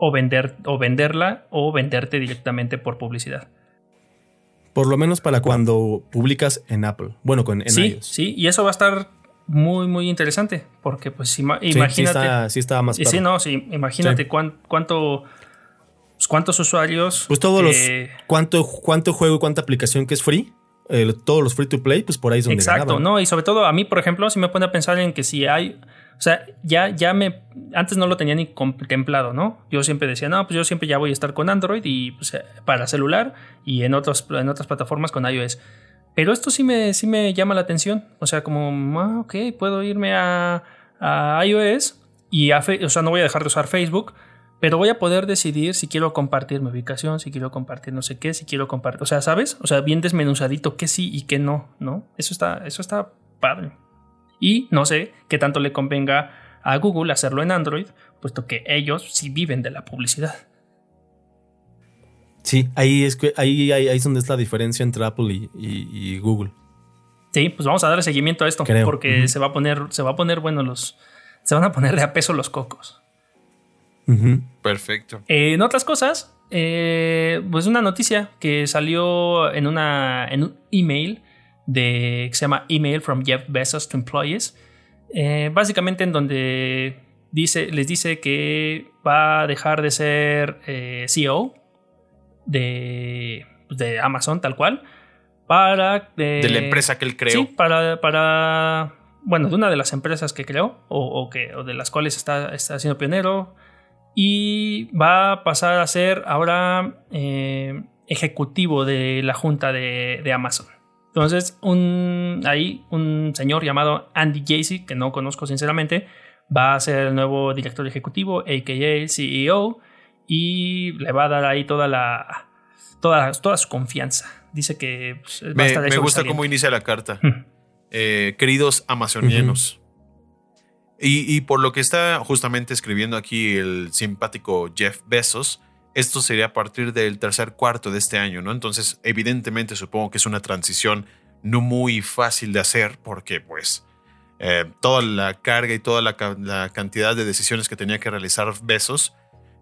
B: o vender o venderla o venderte directamente por publicidad.
C: Por lo menos para cuando publicas en Apple. Bueno, con en
B: sí, Sí, y eso va a estar muy, muy interesante. Porque, pues, imagínate. Sí,
C: sí, estaba más
B: Sí, no, sí, imagínate cuánto. Pues, cuántos usuarios.
C: Pues todos los. Cuánto, cuánto juego y cuánta aplicación que es free. todos los free to play, pues por ahí es donde
B: Exacto, no, y sobre todo a mí, por ejemplo, si me pone a pensar en que si hay. O sea, ya, ya me. Antes no lo tenía ni contemplado, ¿no? Yo siempre decía, no, pues yo siempre ya voy a estar con Android y pues, para celular y en, otros, en otras plataformas con iOS. Pero esto sí me, sí me llama la atención. O sea, como, ah, ok, puedo irme a, iOS y a o sea, no voy a dejar de usar Facebook, pero voy a poder decidir si quiero compartir mi ubicación, si quiero compartir no sé qué, si quiero compartir, o sea, ¿sabes? O sea, bien desmenuzadito qué sí y qué no, ¿no? Eso está, eso está padre. Y no sé qué tanto le convenga a Google hacerlo en Android, puesto que ellos sí viven de la publicidad.
C: Sí, ahí es, que, ahí, ahí, es donde está la diferencia entre Apple y, Google.
B: Sí, pues vamos a darle seguimiento a esto porque se va a poner, se va a poner, bueno, los, se van a poner de a peso los cocos.
A: Perfecto.
B: en otras cosas, eh, pues una noticia que salió en, una, en un email de, que se llama Email from Jeff Bezos to Employees, eh, básicamente en donde dice, les dice que va a dejar de ser eh, CEO de, pues, de Amazon tal cual para...
A: de la empresa que él creó.
B: Sí, para, para... Bueno, de una de las empresas que creó o, que, o de las cuales está, está siendo pionero y va a pasar a ser ahora eh, ejecutivo de la junta de, de, Amazon. Entonces, un, ahí un señor llamado Andy Jassy, que no conozco sinceramente, va a ser el nuevo director ejecutivo, a.k.a. CEO, y le va a dar ahí toda la toda, toda su confianza. Dice que
A: pues, me, me gusta cómo inicia la carta. Hmm. Eh, queridos amazonianos. y, y, por lo que está justamente escribiendo aquí el simpático Jeff Bezos, esto sería a partir del tercer cuarto de este año, ¿no? Entonces, evidentemente, supongo que es una transición no muy fácil de hacer porque, pues, eh, toda la carga y toda la, la, cantidad de decisiones que tenía que realizar Bezos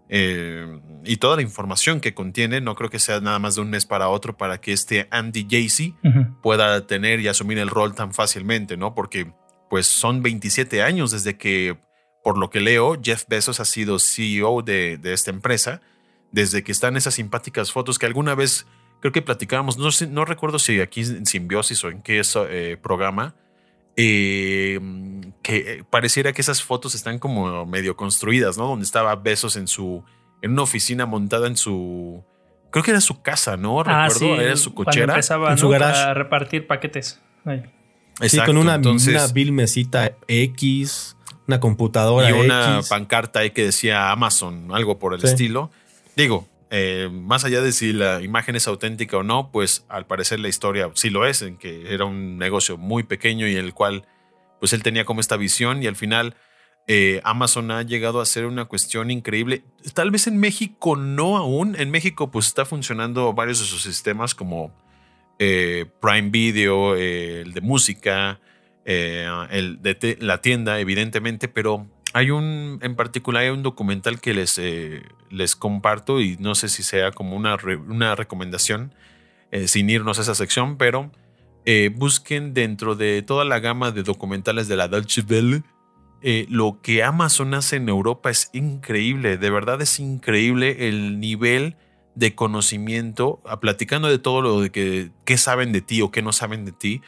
A: eh, y toda la información que contiene, no creo que sea nada más de un mes para otro para que este Andy Jassy pueda tener y asumir el rol tan fácilmente, ¿no? Porque pues son 27 años desde que, por lo que leo, Jeff Bezos ha sido CEO de, esta empresa, desde que están esas simpáticas fotos que alguna vez creo que platicábamos, no, sé, no recuerdo si aquí en Simbiosis o en qué eh, programa, eh, que pareciera que esas fotos están como medio construidas, ¿no? Donde estaba Besos en su, en una oficina montada en su, creo que era su casa, ¿no?
B: Ah, Recuerdo, era su cochera. Empezaba, en su garage. A repartir paquetes.
C: Sí, con una, una vil mesita X, una computadora
A: y una pancarta ahí que decía Amazon, algo por el estilo. Digo, eh, más allá de si la imagen es auténtica o no, pues al parecer la historia sí lo es, en que era un negocio muy pequeño y en el cual pues él tenía como esta visión y al final eh, Amazon ha llegado a ser una cuestión increíble. Tal vez en México no aún, en México pues está funcionando varios de sus sistemas como eh, Prime Video, el de música, el de la tienda evidentemente, pero hay un, en particular, hay un documental que les, eh, les comparto y no sé si sea como una, una recomendación eh, sin irnos a esa sección, pero eh, busquen dentro de toda la gama de documentales de la Deutsche Welle. lo que Amazon hace en Europa es increíble, de verdad es increíble el nivel de conocimiento, platicando de todo lo de que, qué saben de ti o qué no saben de ti,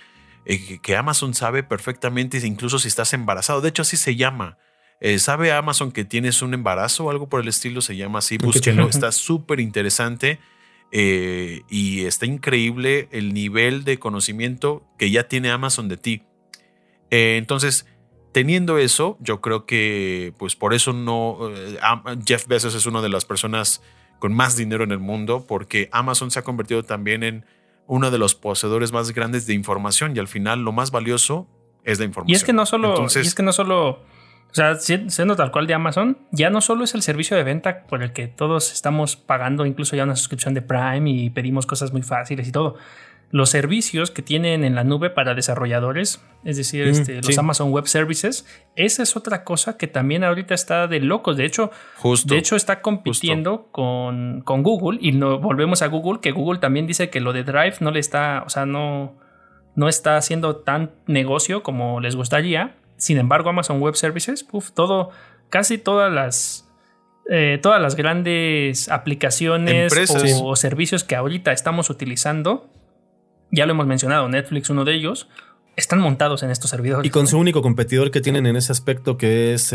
A: que Amazon sabe perfectamente, incluso si estás embarazado. De hecho, así se llama. Eh, ¿Sabe Amazon que tienes un embarazo o algo por el estilo? Se llama así, búsquenlo, está súper interesante eh, y está increíble el nivel de conocimiento que ya tiene Amazon de ti. Eh, entonces, teniendo eso, yo creo que pues por eso no Jeff Bezos es una de las personas con más dinero en el mundo porque Amazon se ha convertido también en uno de los poseedores más grandes de información y al final lo más valioso es la información.
B: Y es que no solo, es que no solo, o sea, siendo tal cual de Amazon, ya no solo es el servicio de venta por el que todos estamos pagando incluso ya una suscripción de Prime y pedimos cosas muy fáciles y todo, los servicios que tienen en la nube para desarrolladores, es decir, mm, este, los Amazon Web Services, esa es otra cosa que también ahorita está de locos. De hecho, de hecho está compitiendo con, con, Google y no, volvemos a Google, que Google también dice que lo de Drive no le está, o sea, no, no está haciendo tan negocio como les gustaría. Sin embargo, Amazon Web Services, todo, casi todas las... Eh, todas las grandes aplicaciones o servicios que ahorita estamos utilizando ya lo hemos mencionado, Netflix, uno de ellos, están montados en estos servidores.
C: Y con su único competidor que tienen en ese aspecto, que es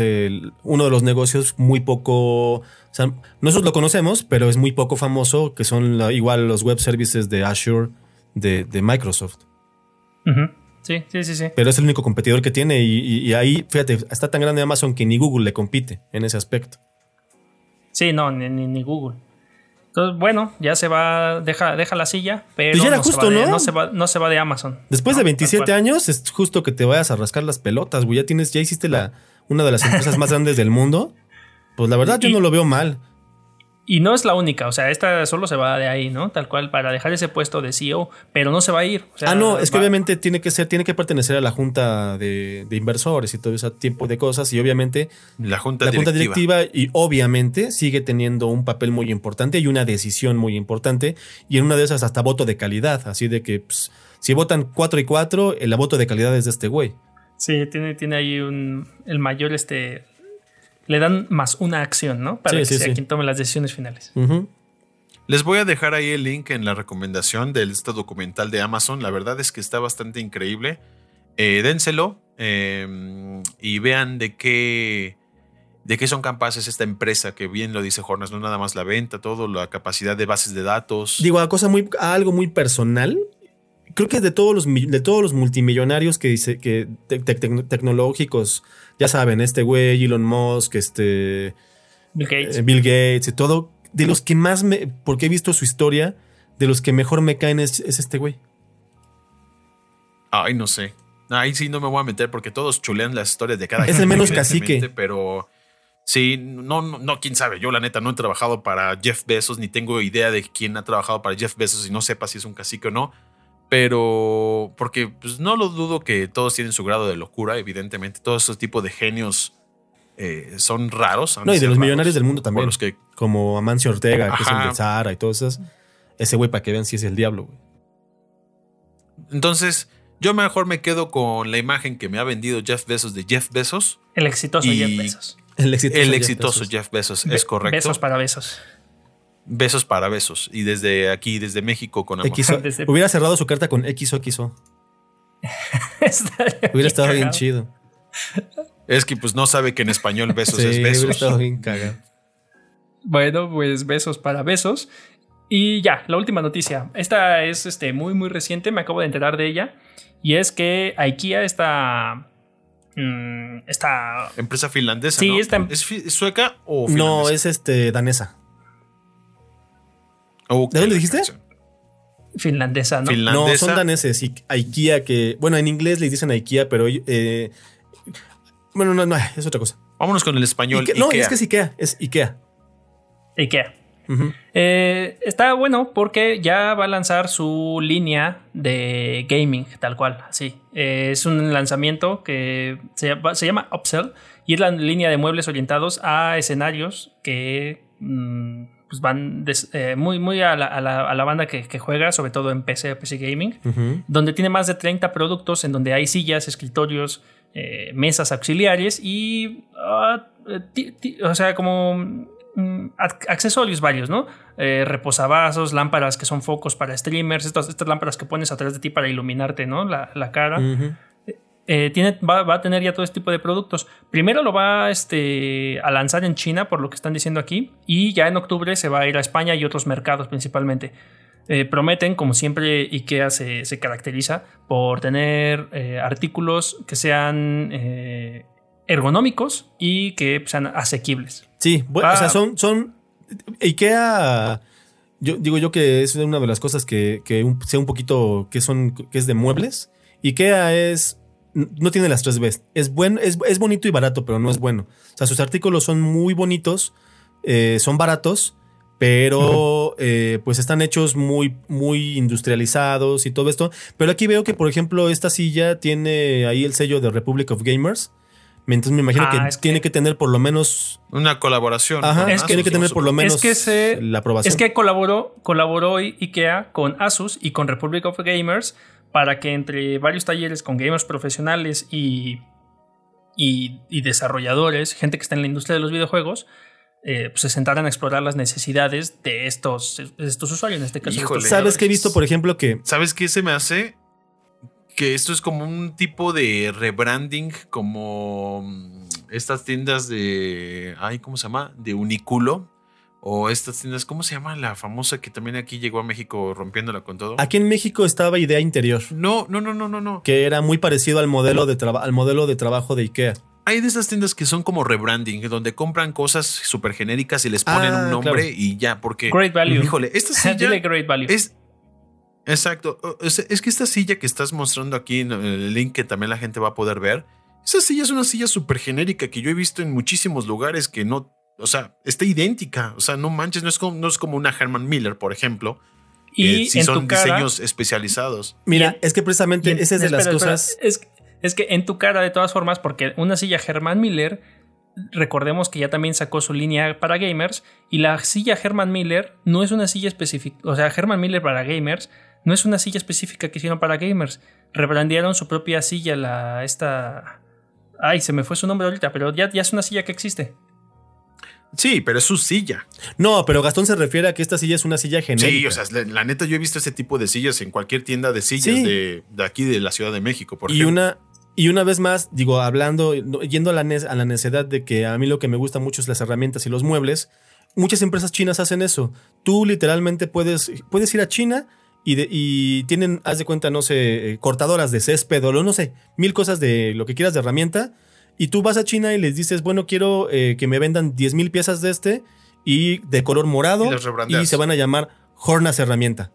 C: uno de los negocios muy poco. O sea, nosotros lo conocemos, pero es muy poco famoso, que son igual los web services de Azure de, Microsoft.
B: Sí, sí, sí, sí.
C: Pero es el único competidor que tiene. Y, ahí, fíjate, está tan grande Amazon que ni Google le compite en ese aspecto.
B: Sí, no, ni, ni Google. Entonces, bueno, ya se va, deja, deja la silla, pero
C: pues no,
B: justo, se de, ¿no? se va, de Amazon.
C: Después de 27 años es justo que te vayas a rascar las pelotas, güey. Ya tienes, ya hiciste la, una de las empresas más grandes del mundo. Pues la verdad yo no lo veo mal.
B: Y no es la única, o sea, esta solo se va de ahí, ¿no? Tal cual, para dejar ese puesto de CEO, pero no se va a ir.
C: ah, no, es que obviamente tiene que ser, tiene que pertenecer a la junta de, inversores y todo ese tipo de cosas. Y obviamente
A: la junta
C: la Junta directiva y obviamente sigue teniendo un papel muy importante y una decisión muy importante. Y en una de esas hasta voto de calidad. Así de que pues, si votan 4 y 4, el voto de calidad es de este güey.
B: Sí, tiene, tiene ahí un, el mayor este, le dan más una acción, ¿no? Para que sea quien tome las decisiones finales.
A: Les voy a dejar ahí el link en la recomendación de este documental de Amazon. La verdad es que está bastante increíble. Eh, dénselo em, y vean de qué, de qué son capaces esta empresa, que bien lo dice Jornas, no nada más la venta, todo, la capacidad de bases de datos.
C: Digo, a, cosa muy, algo muy personal. Creo que de todos los, de todos los multimillonarios que dice que tecnológicos ya saben, este güey, Elon Musk, este.
B: Bill Gates.
C: Eh, Bill Gates y todo. De los que más me. Porque he visto su historia, de los que mejor me caen es, este güey.
A: Ay, no sé. Ahí sí no me voy a meter porque todos chulean las historias de cada
C: Es el menos cacique.
A: Pero sí, no, no, no, quién sabe. Yo, la neta, no he trabajado para Jeff Bezos, ni tengo idea de quién ha trabajado para Jeff Bezos y no sepa si es un cacique o no. Pero, porque pues, no lo dudo que todos tienen su grado de locura, evidentemente. Todos esos tipos de genios eh, son raros.
C: No, y de los millonarios del mundo también. como Amancio Ortega, que es el de Zara y todas esas. Ese güey, para que vean si es el diablo, güey.
A: Entonces, yo mejor me quedo con la imagen que me ha vendido Jeff Bezos de Jeff Bezos.
B: El exitoso Jeff Bezos.
A: El exitoso, Jeff Bezos, es correcto.
B: Besos para besos.
A: Besos para besos. Y desde aquí, desde México, con amor.
C: Hubiera cerrado su carta con XOXO. Hubiera estado bien chido.
A: Es que pues no sabe que en español besos es besos. Hubiera estado bien cagado.
B: Bueno, pues besos para besos. Y ya, la última noticia. Esta es este, muy, muy reciente. Me acabo de enterar de ella. Y es que IKEA está. Mm, esta.
A: Empresa finlandesa.
B: Sí,
A: ¿no? ¿Es sueca o finlandesa?
C: No, es este, danesa. ¿De dónde dijiste?
B: Finlandesa, ¿no?
C: No, son daneses. Y IKEA, que. Bueno, en inglés le dicen IKEA, pero. Eh, bueno, no, no, es otra cosa.
A: Vámonos con el español.
C: No, es que es IKEA, es IKEA.
B: IKEA. Eh, está bueno porque ya va a lanzar su línea de gaming, tal cual, así. Eh, es un lanzamiento que se, se, llama Upsell y es la línea de muebles orientados a escenarios que mm, pues van eh, muy, muy a la, a la, banda que, juega, sobre todo en PC, PC Gaming, donde tiene más de 30 productos en donde hay sillas, escritorios, eh, mesas auxiliares y, ah, o sea, como mm, accesorios varios, ¿no? Eh, reposavasos, lámparas que son focos para streamers, estas, estas lámparas que pones atrás de ti para iluminarte, ¿no? La, la cara. Eh, tiene, va, a tener ya todo este tipo de productos. Primero lo va este, a lanzar en China, por lo que están diciendo aquí, y ya en octubre se va a ir a España y otros mercados principalmente. Eh, prometen, como siempre, IKEA se, se caracteriza por tener eh, artículos que sean ergonómicos y que sean asequibles.
C: Sí, bueno, o sea, son, son. IKEA. Yo digo yo que es una de las cosas que, que un- sea un poquito. que son. que es de muebles. IKEA es. No tiene las tres Bs. Es bueno, es, es bonito y barato, pero no es bueno. O sea, sus artículos son muy bonitos, eh, son baratos, pero eh, pues están hechos muy, muy industrializados y todo esto. Pero aquí veo que, por ejemplo, esta silla tiene ahí el sello de Republic of Gamers. Entonces me imagino
B: Ah,
C: que
B: que-
C: tiene que tener por lo menos
A: Una colaboración.
C: Ajá,
B: Es que-
C: tiene que tener por lo menos
B: Es que se-
C: la aprobación.
B: Es que colaboró, colaboró IKEA con Asus y con Republic of Gamers para que entre varios talleres con gamers profesionales y, y, y desarrolladores, gente que está en la industria de los videojuegos, eh, pues se sentaran a explorar las necesidades de estos, de estos usuarios, en este caso. de
A: Híjole.
B: estos
C: ¿Sabes que he visto, por ejemplo, que
A: ¿Sabes qué se me hace? Que esto es como un tipo de rebranding, como mm, estas tiendas de. Ay, ¿cómo se llama? De Uniculo. O estas tiendas, ¿cómo se llama la famosa que también aquí llegó a México rompiéndola con todo?
C: aquí en México estaba Idea Interior,
A: No, no, no, no, no, no.
C: que era muy parecido al modelo de, al modelo de trabajo de IKEA.
A: Hay de esas tiendas que son como rebranding, donde compran cosas súper genéricas y les ponen
C: Ah,
A: un nombre
C: claro.
A: y ya, porque.
B: Great Value.
A: Híjole, esta silla
B: Dile Great Value.
A: es. Exacto. Es, es que esta silla que estás mostrando aquí en el link que también la gente va a poder ver, esa silla es una silla súper genérica que yo he visto en muchísimos lugares que no. O sea, está idéntica. O sea, no manches, no es como, no es como una Herman Miller, por ejemplo.
B: y
A: sí
B: en
A: son
B: tu cara,
A: diseños especializados.
C: Mira, es que precisamente
B: en-
C: esa es de las
B: espera,
C: cosas.
B: Es, es que en tu cara, de todas formas, porque una silla Herman Miller, recordemos que ya también sacó su línea para gamers, y la silla Herman Miller no es una silla específica, o sea, Herman Miller para gamers no es una silla específica que hicieron para gamers. Rebrandearon su propia silla, la esta. Ay, se me fue su nombre ahorita, pero ya, ya es una silla que existe.
A: Sí, pero es su silla.
C: No, pero Gastón se refiere a que esta silla es una silla genérica.
A: Sí, o sea, la, la neta, yo he visto ese tipo de sillas en cualquier tienda de sillas
C: Sí.
A: de, de aquí de la Ciudad de México, por
C: y
A: ejemplo.
C: una y una vez más, digo, hablando, yendo a la, a la necedad de que a mí lo que me gusta mucho es las herramientas y los muebles, muchas empresas chinas hacen eso. Tú literalmente puedes, puedes ir a China y, de- y tienen, haz de cuenta, no sé, eh, cortadoras de césped o no sé, mil cosas de lo que quieras de herramienta. Y tú vas a China y les dices, bueno, quiero eh, que me vendan 10 mil piezas de este y de color morado
A: Y
C: se van a llamar Hornas Herramienta.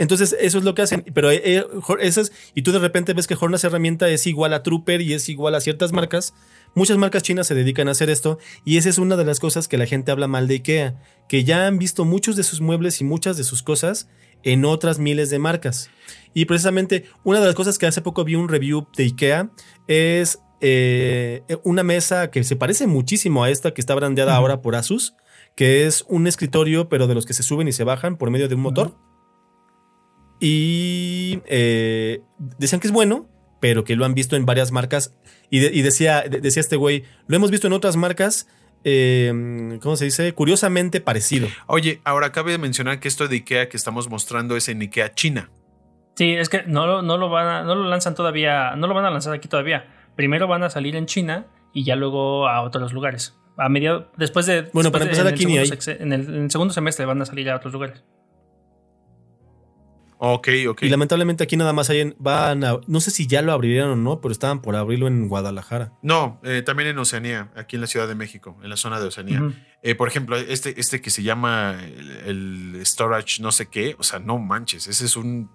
C: Entonces, eso es lo que hacen. Pero eh, eh, Hor- eso es- y tú de repente ves que Hornas Herramienta es igual a Trooper y es igual a ciertas marcas. Muchas marcas chinas se dedican a hacer esto. Y esa es una de las cosas que la gente habla mal de IKEA. Que ya han visto muchos de sus muebles y muchas de sus cosas en otras miles de marcas. Y precisamente una de las cosas que hace poco vi un review de IKEA es eh, una mesa que se parece muchísimo a esta que está brandeada ahora por Asus. Que es un escritorio, pero de los que se suben y se bajan por medio de un motor. Y eh, decían que es bueno, pero que lo han visto en varias marcas. Y, de- y decía, de- decía este güey, lo hemos visto en otras marcas, eh, ¿cómo se dice? Curiosamente parecido.
A: Oye, ahora cabe mencionar que esto de IKEA que estamos mostrando es en IKEA China.
B: Sí, es que no, lo- no lo van a, no lo lanzan todavía, no lo van a lanzar aquí todavía. Primero van a salir en China y ya luego a otros lugares. A mediado, después de.
C: Bueno, para
B: después de-
C: empezar
B: en el
C: aquí ni hay.
B: En el, en el segundo semestre van a salir a otros lugares.
A: Ok, ok.
C: Y lamentablemente aquí nada más hay en, van a, no sé si ya lo abrieron o no, pero estaban por abrirlo en Guadalajara.
A: No, eh, también en Oceanía, aquí en la Ciudad de México, en la zona de Oceanía. Eh, por ejemplo, este, este que se llama el, el storage no sé qué, o sea, no manches, ese es un,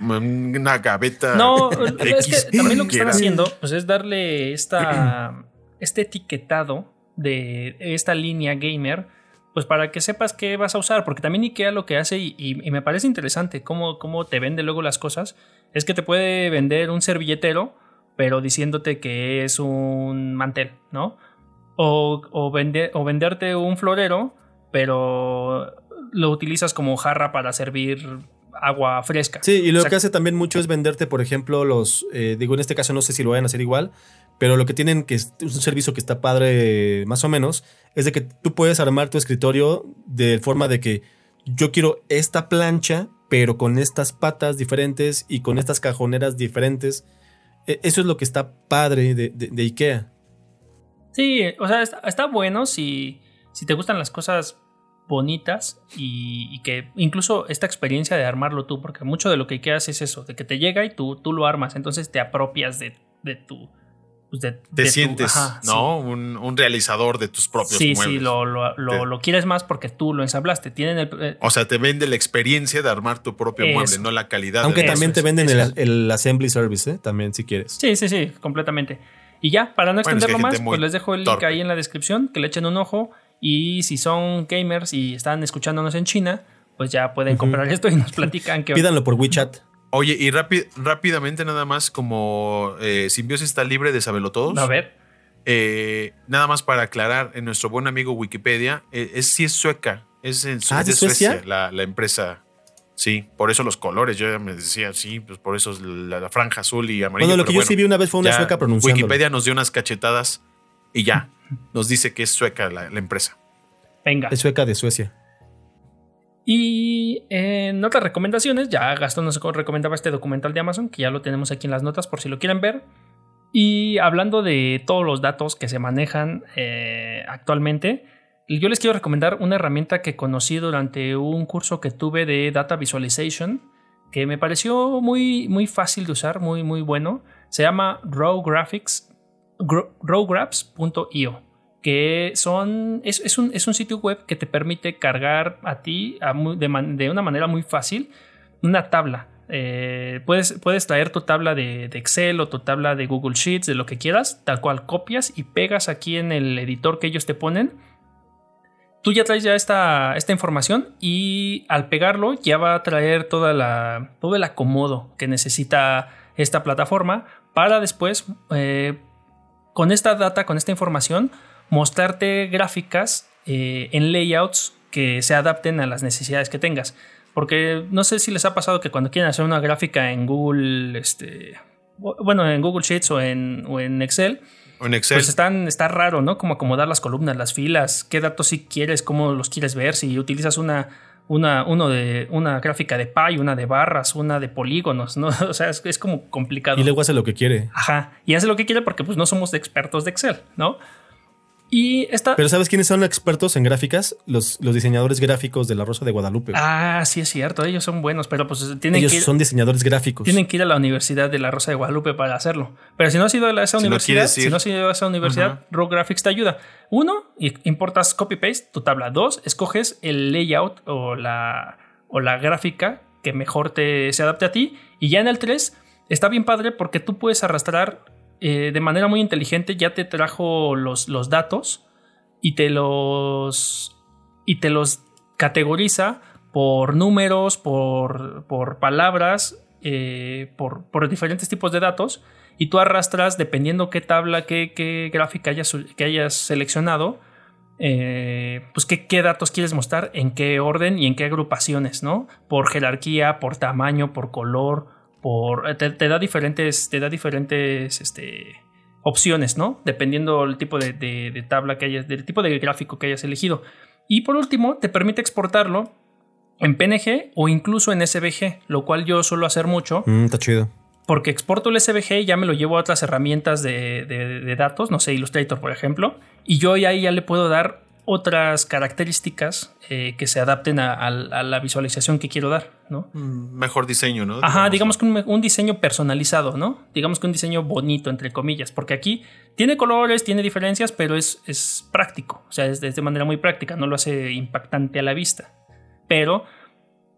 A: una gaveta.
B: No, es
A: X
B: que también lo que están haciendo pues, es darle esta, este etiquetado de esta línea gamer, pues para que sepas qué vas a usar, porque también IKEA lo que hace, y, y- y me parece interesante cómo, cómo te vende luego las cosas, es que te puede vender un servilletero, pero diciéndote que es un mantel, ¿no? O, o, vende- o venderte un florero, pero lo utilizas como jarra para servir agua fresca.
C: Sí, y lo
B: O sea,
C: que hace también mucho es venderte, por ejemplo, los, eh, digo, en este caso no sé si lo vayan a hacer igual, pero lo que tienen, que es un servicio que está padre más o menos, es de que tú puedes armar tu escritorio de forma de que yo quiero esta plancha, pero con estas patas diferentes y con estas cajoneras diferentes. E- Eso es lo que está padre de, de- de IKEA.
B: Sí, o sea, está, está bueno si, si te gustan las cosas bonitas y, que incluso esta experiencia de armarlo tú, porque mucho de lo que IKEA es eso, de que te llega y tú, tú lo armas, entonces te apropias de, de tu...
A: Pues te sientes, ¿no? Un, realizador de tus propios
B: sí, muebles. Sí, lo, lo, quieres más porque tú lo ensamblaste. Tienen el,
A: eh, o sea, te vende la experiencia de armar tu propio mueble, no la calidad.
C: Aunque también te venden el, assembly service, ¿eh? También si quieres.
B: Sí, sí, sí, completamente. Y ya, para no extenderlo más, pues les dejo el link ahí en la descripción, que le echen un ojo. Y si son gamers y están escuchándonos en China, pues ya pueden comprar esto y nos platican que...
C: Pídanlo por WeChat.
A: Oye, y rápidamente nada más, como eh, Simbiosis está libre de saberlo todos.
B: A ver.
A: Eh, nada más para aclarar, en nuestro buen amigo Wikipedia, eh, es, sí es sueca. Es, en
C: ¿Ah, de Suecia,
A: la, empresa. Sí, por eso los colores. Yo ya me decía, sí, pues por eso es la, franja azul y amarilla.
C: Bueno, lo que yo sí vi una vez fue una sueca pronunciando.
A: Wikipedia nos dio unas cachetadas y ya. Nos dice que es sueca la, empresa.
B: Venga.
C: Es sueca de Suecia.
B: Y en otras recomendaciones, ya Gastón nos recomendaba este documental de Amazon, que ya lo tenemos aquí en las notas por si lo quieren ver. Y hablando de todos los datos que se manejan eh, actualmente, yo les quiero recomendar una herramienta que conocí durante un curso que tuve de Data Visualization, que me pareció muy, muy fácil de usar, muy, muy bueno. Se llama Raw Graphics rowgraphs.io, que son, es, un, sitio web que te permite cargar a ti de, una manera muy fácil una tabla. Eh, puedes, puedes, traer tu tabla de, Excel o tu tabla de Google Sheets, de lo que quieras, tal cual copias y pegas aquí en el editor que ellos te ponen. Tú ya traes ya esta, esta información y al pegarlo ya va a traer toda la, todo el acomodo que necesita esta plataforma para después eh, con esta data, con esta información, mostrarte gráficas eh, en layouts que se adapten a las necesidades que tengas. Porque no sé si les ha pasado que cuando quieren hacer una gráfica en Google, este, bueno, en Google Sheets o en, en Excel,
A: en Excel.
B: Pues están, está raro, ¿no? Como acomodar las columnas, las filas, qué datos si quieres, cómo los quieres ver, si utilizas una, una, uno de, una gráfica de pie, una de barras, una de polígonos, ¿no? O sea, es, como complicado.
C: Y luego hace lo que quiere.
B: Ajá. Y hace lo que quiere porque pues no somos expertos de Excel, ¿no? Y esta...
C: Pero ¿sabes quiénes son expertos en gráficas? Los, los diseñadores gráficos de la Rosa de Guadalupe.
B: Ah, sí es cierto, ellos son buenos, pero pues tienen
C: ellos que son diseñadores gráficos.
B: Tienen que ir a la Universidad de la Rosa de Guadalupe para hacerlo. Pero si no has ido a esa universidad, si no has ido a esa universidad, Raw Graphics te ayuda. Uno, importas copy-paste tu tabla. Dos, escoges el layout o la, o la gráfica que mejor te, se adapte a ti. Y ya en el 3 está bien padre porque tú puedes arrastrar eh, de manera muy inteligente ya te trajo los, los datos y te los, y te los categoriza por números, por, por palabras, eh, por, por, diferentes tipos de datos. Y tú arrastras, dependiendo qué tabla, qué, qué gráfica hayas, que hayas seleccionado, eh, pues qué, qué, datos quieres mostrar, en qué orden y en qué agrupaciones, ¿no? Por jerarquía, por tamaño, por color, por, te, da diferentes, te da diferentes este, opciones, ¿no? Dependiendo del tipo de, tabla que hayas, del tipo de gráfico que hayas elegido. Y por último, te permite exportarlo en PNG o incluso en SVG, lo cual yo suelo hacer mucho.
C: Mm, está chido.
B: Porque exporto el SVG y ya me lo llevo a otras herramientas de, de, datos, no sé, Illustrator, por ejemplo, y yo ahí ya le puedo dar otras características eh, que se adapten a, la visualización que quiero dar, ¿no?
A: Mejor diseño, ¿no?
B: Ajá, digamos que un, diseño personalizado, ¿no? Digamos que un diseño bonito, entre comillas, porque aquí tiene colores, tiene diferencias, pero es, es práctico, o sea, es de, manera muy práctica, no lo hace impactante a la vista, pero,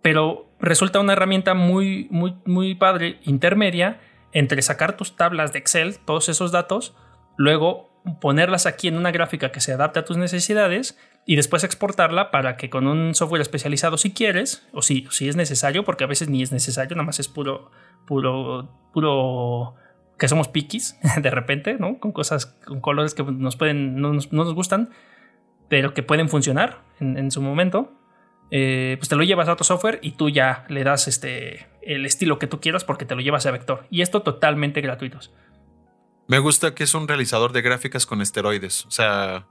B: pero resulta una herramienta muy, muy, muy padre, intermedia, entre sacar tus tablas de Excel, todos esos datos, luego ponerlas aquí en una gráfica que se adapte a tus necesidades y después exportarla para que con un software especializado si quieres o si, si es necesario, porque a veces ni es necesario, nada más es puro, puro, puro que somos piquis de repente, ¿no? Con cosas, con colores que nos pueden, no nos, gustan, pero que pueden funcionar en, su momento. Eh, pues te lo llevas a otro software y tú ya le das este, el estilo que tú quieras porque te lo llevas a vector. Y esto totalmente gratuitos.
A: Me gusta que es un realizador de gráficas con esteroides. O sea,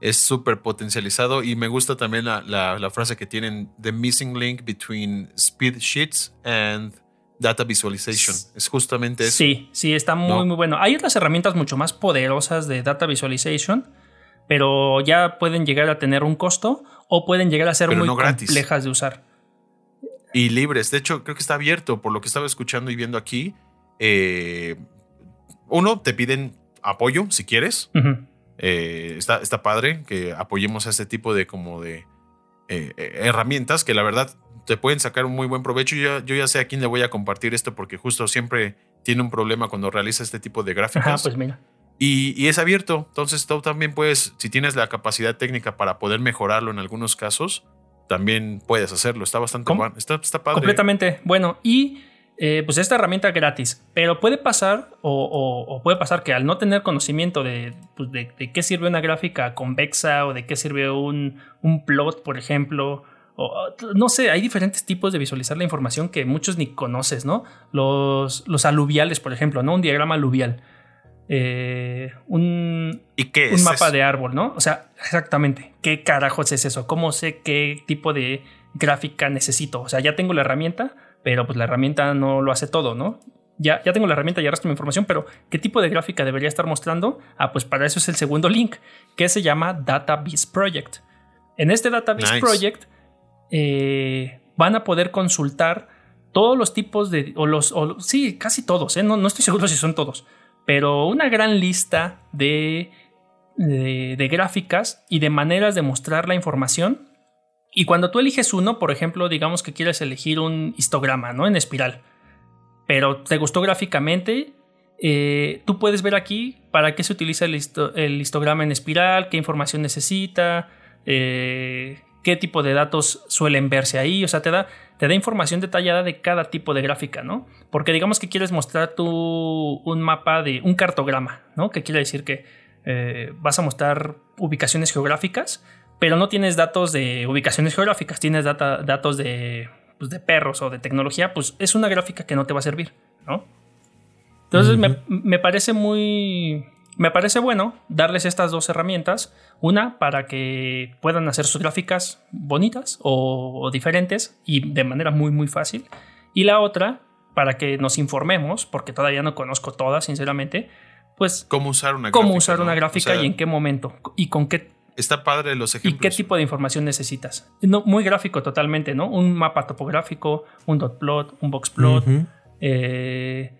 A: es súper potencializado y me gusta también la, frase que tienen, the missing link between speed sheets and data visualization. Es justamente eso.
B: Sí, sí, está muy, muy bueno. Hay otras herramientas mucho más poderosas de data visualization, pero ya pueden llegar a tener un costo o pueden llegar a ser muy complejas de usar.
A: Y libres. De hecho, creo que está abierto por lo que estaba escuchando y viendo aquí. Eh, uno, te piden apoyo si quieres. Eh, está, está padre que apoyemos a este tipo de como de eh, herramientas que la verdad te pueden sacar un muy buen provecho. Yo, yo ya sé a quién le voy a compartir esto porque justo siempre tiene un problema cuando realiza este tipo de gráficas.
B: pues mira.
A: Y, es abierto. Entonces tú también puedes, si tienes la capacidad técnica para poder mejorarlo en algunos casos, también puedes hacerlo. Está bastante bueno. Está, está, padre.
B: Completamente. Bueno, y eh, pues esta herramienta gratis. Pero puede pasar, o, puede pasar que al no tener conocimiento pues, de, de, qué sirve una gráfica convexa o de qué sirve un, un plot, por ejemplo, o, no sé, hay diferentes tipos de visualizar la información que muchos ni conoces, ¿no? Los, los aluviales, por ejemplo, ¿no? Un diagrama aluvial. Eh, un, un mapa de árbol, ¿no? O sea, exactamente, ¿qué carajos es eso? ¿Cómo sé qué tipo de gráfica necesito? O sea, ya tengo la herramienta, pero pues la herramienta no lo hace todo, ¿no? Ya, ya tengo la herramienta, ya arrastro mi información, pero ¿qué tipo de gráfica debería estar mostrando? Ah, pues para eso es el segundo link, que se llama Database Project. En este Database Project eh, van a poder consultar todos los tipos de, o los, sí, casi todos, ¿eh? no, no estoy seguro si son todos, pero una gran lista de, de, gráficas y de maneras de mostrar la información. Y cuando tú eliges uno, por ejemplo, digamos que quieres elegir un histograma, ¿no? En espiral, pero te gustó gráficamente, eh, tú puedes ver aquí para qué se utiliza el, histograma en espiral, qué información necesita, eh, qué tipo de datos suelen verse ahí, o sea, te da, te da información detallada de cada tipo de gráfica, ¿no? Porque digamos que quieres mostrar tú un mapa de un cartograma, ¿no? Que quiere decir que eh, vas a mostrar ubicaciones geográficas, pero no tienes datos de ubicaciones geográficas, tienes datos de, pues, de perros o de tecnología, pues es una gráfica que no te va a servir, ¿no? Entonces me, me parece muy, me parece bueno darles estas dos herramientas, una para que puedan hacer sus gráficas bonitas o, diferentes y de manera muy muy fácil, y la otra para que nos informemos, porque todavía no conozco todas, sinceramente, pues
A: cómo usar una
B: cómo gráfica, usar una gráfica y en qué momento y con qué
A: Está padre los ejemplos.
B: ¿Y qué tipo de información necesitas? No, muy gráfico totalmente, ¿no? Un mapa topográfico, un dot plot, un box plot, eh,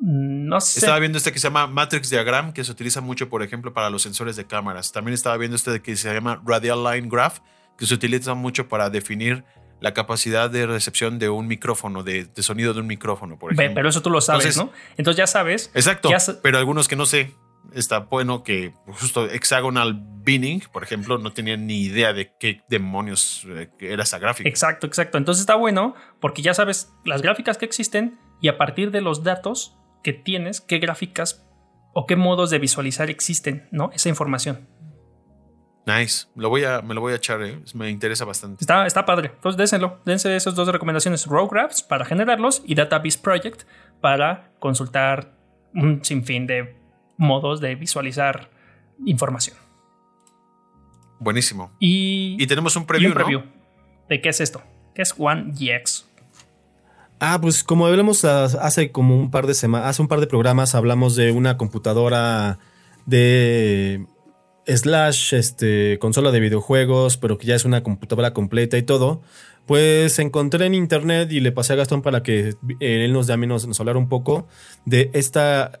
B: no sé.
A: Estaba viendo este que se llama Matrix Diagram, que se utiliza mucho, por ejemplo, para los sensores de cámaras. También estaba viendo este que se llama Radial Line Graph, que se utiliza mucho para definir la capacidad de recepción de un micrófono, de, sonido de un micrófono, por ejemplo.
B: Pero eso tú lo sabes, ¿no? Entonces ya sabes.
A: Exacto. pero algunos que no sé. Está bueno que justo Hexagonal Binning, por ejemplo, no tenían ni idea de qué demonios eh, era esa gráfica.
B: Exacto, exacto. Entonces está bueno porque ya sabes las gráficas que existen y a partir de los datos que tienes, qué gráficas o qué modos de visualizar existen, ¿no? Esa información.
A: Nice. Lo voy a, me lo voy a echar, ¿eh? me interesa bastante.
B: Está, está padre. Entonces désenlo. Dense esas dos recomendaciones. Raw Graphs para generarlos y Database Project para consultar un sinfín de modos de visualizar información.
A: Buenísimo.
B: Y,
A: tenemos un preview,
B: ¿De qué es esto? ¿Qué es OneGX?
C: Ah, pues como hablamos hace como un par de semanas, hace un par de programas hablamos de una computadora de slash este, consola de videojuegos, pero que ya es una computadora completa y todo. Pues encontré en internet y le pasé a Gastón para que eh, él nos, nos, nos hablara un poco de esta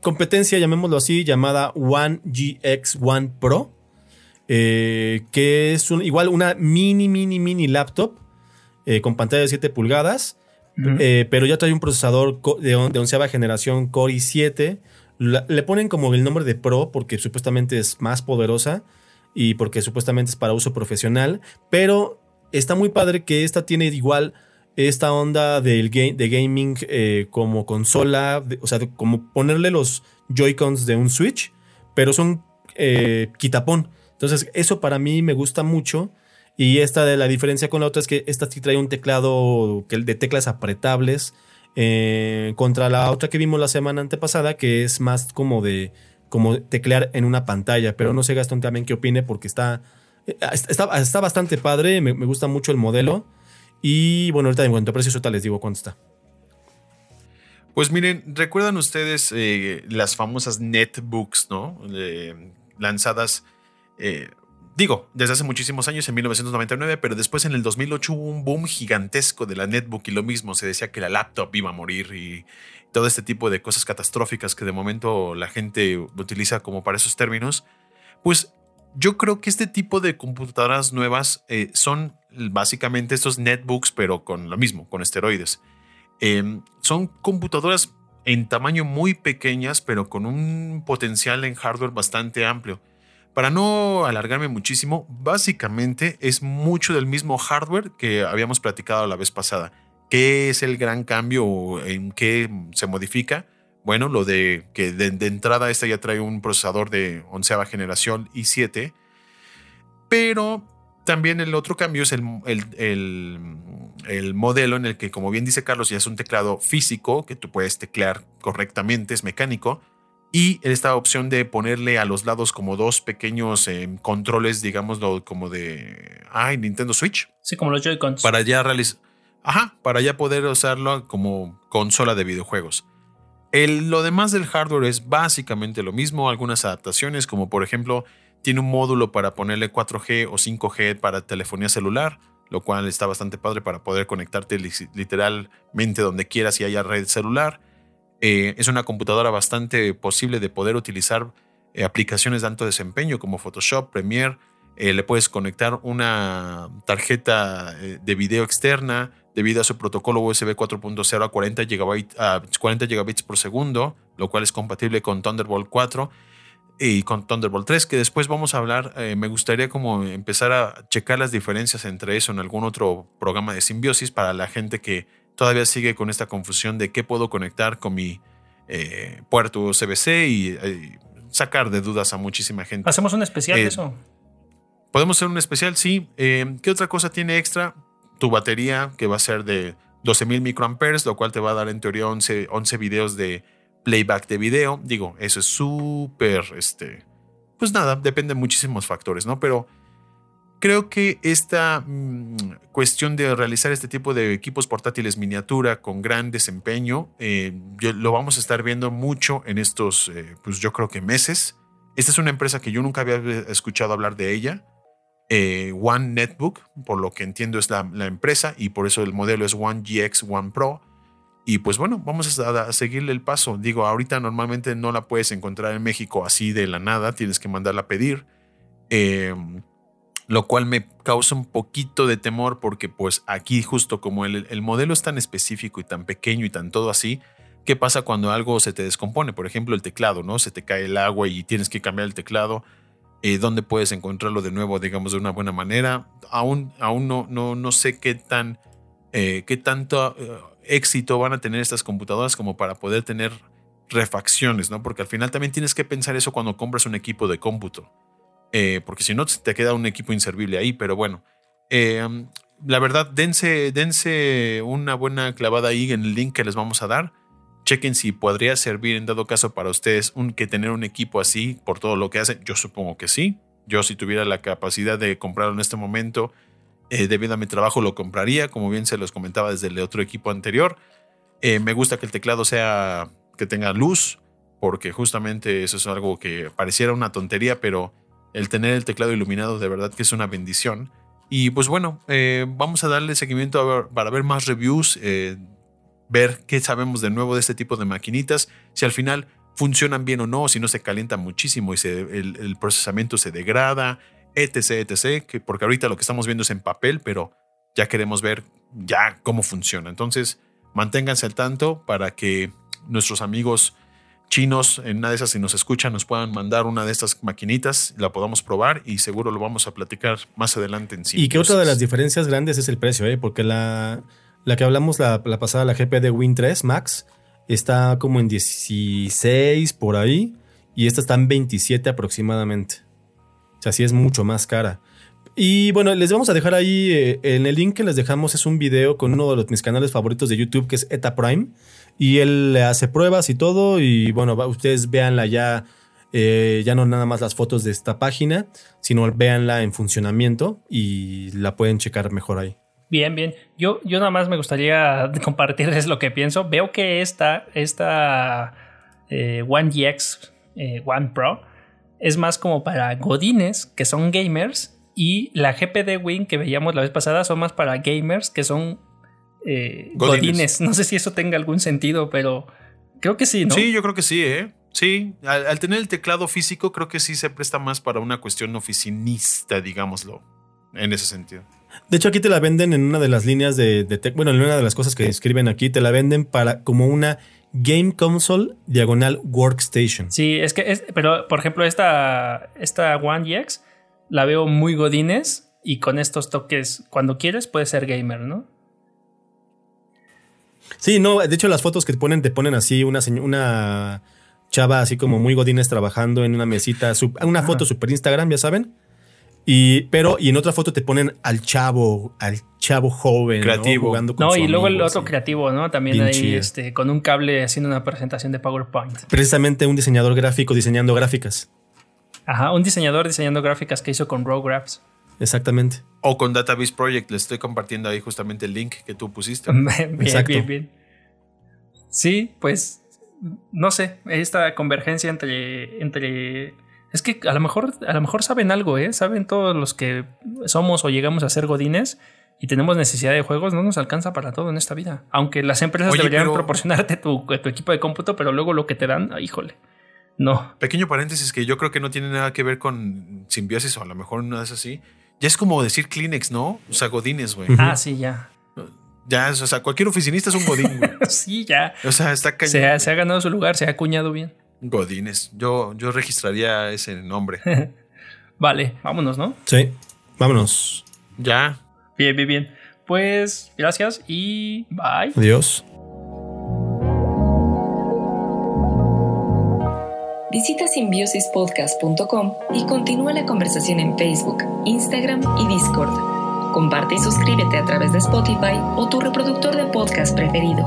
C: competencia, llamémoslo así, llamada One GX One Pro, eh, que es igual una mini, mini, mini laptop eh, con pantalla de 7 pulgadas eh, pero ya trae un procesador de, onceava generación Core i7. le ponen como el nombre de Pro porque supuestamente es más poderosa y porque supuestamente es para uso profesional. Pero está muy padre que esta tiene igual esta onda del de gaming eh, como consola, o sea, como ponerle los Joy-Cons de un Switch, pero son eh, quitapón. Entonces, eso para mí me gusta mucho y esta de la diferencia con la otra es que esta sí trae un teclado de teclas apretables. Eh, contra la otra que vimos la semana antepasada, que es más como de como teclear en una pantalla. Pero no sé, Gastón, también qué opine, porque está, está, está bastante padre. Me, gusta mucho el modelo. Y bueno, ahorita en cuanto a precios, ahorita les digo cuánto está.
A: Pues miren, ¿recuerdan ustedes eh, las famosas netbooks, ¿no? lanzadas eh, digo, desde hace muchísimos años, en 1999, pero después en el 2008 hubo un boom gigantesco de la netbook y lo mismo, se decía que la laptop iba a morir y todo este tipo de cosas catastróficas que de momento la gente utiliza como para esos términos, pues yo creo que este tipo de computadoras nuevas eh, son básicamente estos netbooks, pero con lo mismo, con esteroides. Em, son computadoras en tamaño muy pequeñas, pero con un potencial en hardware bastante amplio. Para no alargarme muchísimo, básicamente es mucho del mismo hardware que habíamos platicado la vez pasada. ¿Qué es el gran cambio o en qué se modifica? Bueno, lo de que de, entrada esta ya trae un procesador de onceava generación i7, pero también el otro cambio es el, el, modelo en el que, como bien dice Carlos, ya es un teclado físico que tú puedes teclear correctamente, es mecánico, y esta opción de ponerle a los lados como dos pequeños eh, controles, digamos, como de ay, Nintendo Switch.
B: Sí, como los Joy-Cons.
A: Para ya realizar. Ajá, para ya poder usarlo como consola de videojuegos. El, lo demás del hardware es básicamente lo mismo, algunas adaptaciones, como por ejemplo, tiene un módulo para ponerle 4G o 5G para telefonía celular, lo cual está bastante padre para poder conectarte literalmente donde quieras y haya red celular. Eh, es una computadora bastante posible de poder utilizar eh, aplicaciones de alto desempeño como Photoshop, Premiere. Eh, le puedes conectar una tarjeta de video externa debido a su protocolo USB 4.0 a 40 GB, a 40 gigabits por segundo, lo cual es compatible con Thunderbolt 4 y con Thunderbolt 3, que después vamos a hablar. me gustaría como empezar a checar las diferencias entre eso en algún otro programa de simbiosis para la gente que todavía sigue con esta confusión de qué puedo conectar con mi eh, puerto y, eh, sacar de dudas a muchísima gente.
B: ¿Hacemos un especial de eh, eso?
A: Podemos hacer un especial, sí. ¿Qué otra cosa tiene extra? Tu batería, que va a ser de 12.000 microamperes, lo cual te va a dar en teoría 11, 11 videos de playback de video. Digo, eso es súper, este, pues nada, depende de muchísimos factores, ¿no? Pero Creo que esta mm, cuestión de realizar este tipo de equipos portátiles miniatura con gran desempeño, eh, lo vamos a estar viendo mucho en estos, eh, pues yo creo que meses. Esta es una empresa que yo nunca había escuchado hablar de ella. Eh, One Netbook, por lo que entiendo es la, empresa y por eso el modelo es One GX One Pro. Y pues bueno, vamos a, seguirle el paso. Digo, ahorita normalmente no la puedes encontrar en México así de la nada, tienes que mandarla a pedir. Eh, lo cual me causa un poquito de temor porque pues aquí justo como el, modelo es tan específico y tan pequeño y tan todo así, ¿qué pasa cuando algo se te descompone? Por ejemplo, el teclado, ¿no? Se te cae el agua y tienes que cambiar el teclado. Eh, ¿Dónde puedes encontrarlo de nuevo, digamos, de una buena manera? Aún, aún no, no, no sé qué tan, eh, qué tanto eh, éxito van a tener estas computadoras como para poder tener refacciones, ¿no? Porque al final también tienes que pensar eso cuando compras un equipo de cómputo. Eh, porque si no te queda un equipo inservible ahí, pero bueno. Eh, la verdad, dense, dense una buena clavada ahí en el link que les vamos a dar. Chequen si podría servir en dado caso para ustedes un, que tener un equipo así por todo lo que hacen. Yo supongo que sí. Yo si tuviera la capacidad de comprarlo en este momento, eh, debido a mi trabajo, lo compraría, como bien se los comentaba desde el otro equipo anterior. me gusta que el teclado sea, que tenga luz, porque justamente eso es algo que pareciera una tontería, pero el tener el teclado iluminado de verdad que es una bendición. Y pues bueno, eh, vamos a darle seguimiento para ver más reviews, eh, ver qué sabemos de nuevo de este tipo de maquinitas, si al final funcionan bien o no, si no se calienta muchísimo y el, procesamiento se degrada, etc, etc, que porque ahorita lo que estamos viendo es en papel, pero ya queremos ver ya cómo funciona. Entonces, manténganse al tanto para que nuestros amigos chinos en una de esas si nos escuchan nos puedan mandar una de estas maquinitas, la podamos probar y seguro lo vamos a platicar más adelante en sí.
C: Y que otra de las diferencias grandes es el precio, ¿eh? porque la, la que hablamos la, pasada, la GP de Win 3 Max, está como en 16 por ahí y esta está en 27 aproximadamente. O sea, sí es mucho más cara. Y bueno, les vamos a dejar ahí eh, en el link que les dejamos es un video con uno de los, mis canales favoritos de YouTube que es Eta Prime y él hace pruebas y todo y bueno, ustedes véanla ya, eh, ya no nada más las fotos de esta página, sino véanla en funcionamiento y la pueden checar mejor ahí.
B: Bien, bien. Yo, yo nada más me gustaría compartirles lo que pienso. Veo que esta, esta eh, One GX eh, One Pro es más como para godines que son gamers y la GPD Wing que veíamos la vez pasada son más para gamers que son eh, godines. No sé si eso tenga algún sentido, pero creo que sí, ¿no?
A: Sí, yo creo que sí, ¿eh? Sí, al, tener el teclado físico creo que sí se presta más para una cuestión oficinista, digámoslo, en ese sentido.
C: De hecho, aquí te la venden en una de las líneas de, de bueno, en una de las cosas que escriben aquí, te la venden para como una Game Console diagonal Workstation.
B: Sí, es que, es, pero por ejemplo, esta, esta One EX la veo muy godines y con estos toques, cuando quieres, puede ser gamer, ¿no?
C: Sí, no, de hecho las fotos que te ponen, te ponen así una, una chava así como muy godines trabajando en una mesita, una foto super Instagram, ya saben. Y, pero, y en otra foto te ponen al chavo, al chavo joven,
A: creativo.
C: Jugando
B: con no, y luego el otro creativo, ¿no? También ahí, este, con un cable haciendo una presentación de PowerPoint.
C: Precisamente un diseñador gráfico diseñando gráficas.
B: Ajá, un diseñador diseñando gráficas que hizo con Raw Graphs.
C: Exactamente.
A: O con Database Project, le estoy compartiendo ahí justamente el link que tú pusiste.
B: bien, bien, bien. Sí, pues, no sé, esta convergencia entre, entre es que a lo mejor, a lo mejor saben algo, ¿eh? Saben todos los que somos o llegamos a ser godines y tenemos necesidad de juegos, no nos alcanza para todo en esta vida. Aunque las empresas deberían proporcionarte tu, equipo de cómputo, pero luego lo que te dan, híjole. No.
A: Pequeño paréntesis que yo creo que no tiene nada que ver con simbiosis o a lo mejor no es así. Ya es como decir Kleenex, ¿no? O sea, godines, güey.
B: Ah, sí, ya.
A: Ya, o sea, cualquier oficinista es un godín, güey.
B: sí, ya.
A: O sea, está cañón.
B: Se ha, se ha ganado su lugar, se ha acuñado bien.
A: Godines. Yo, yo registraría ese nombre.
B: vale, vámonos, ¿no?
C: Sí, vámonos.
A: Ya.
B: Bien, bien, bien. Pues gracias y bye.
C: Adiós.
D: Visita simbiosispodcast.com y continúa la conversación en Facebook, Instagram y Discord. Comparte y suscríbete a través de Spotify o tu reproductor de podcast preferido.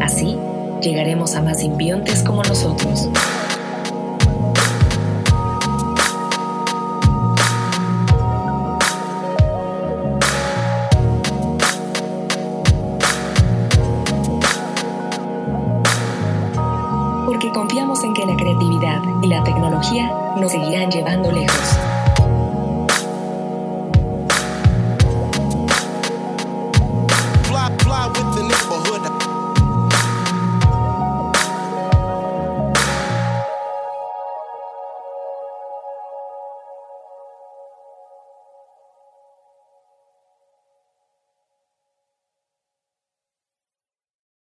D: Así llegaremos a más simbiontes como nosotros. Porque confiamos en que la creatividad y la tecnología nos seguirán llevando.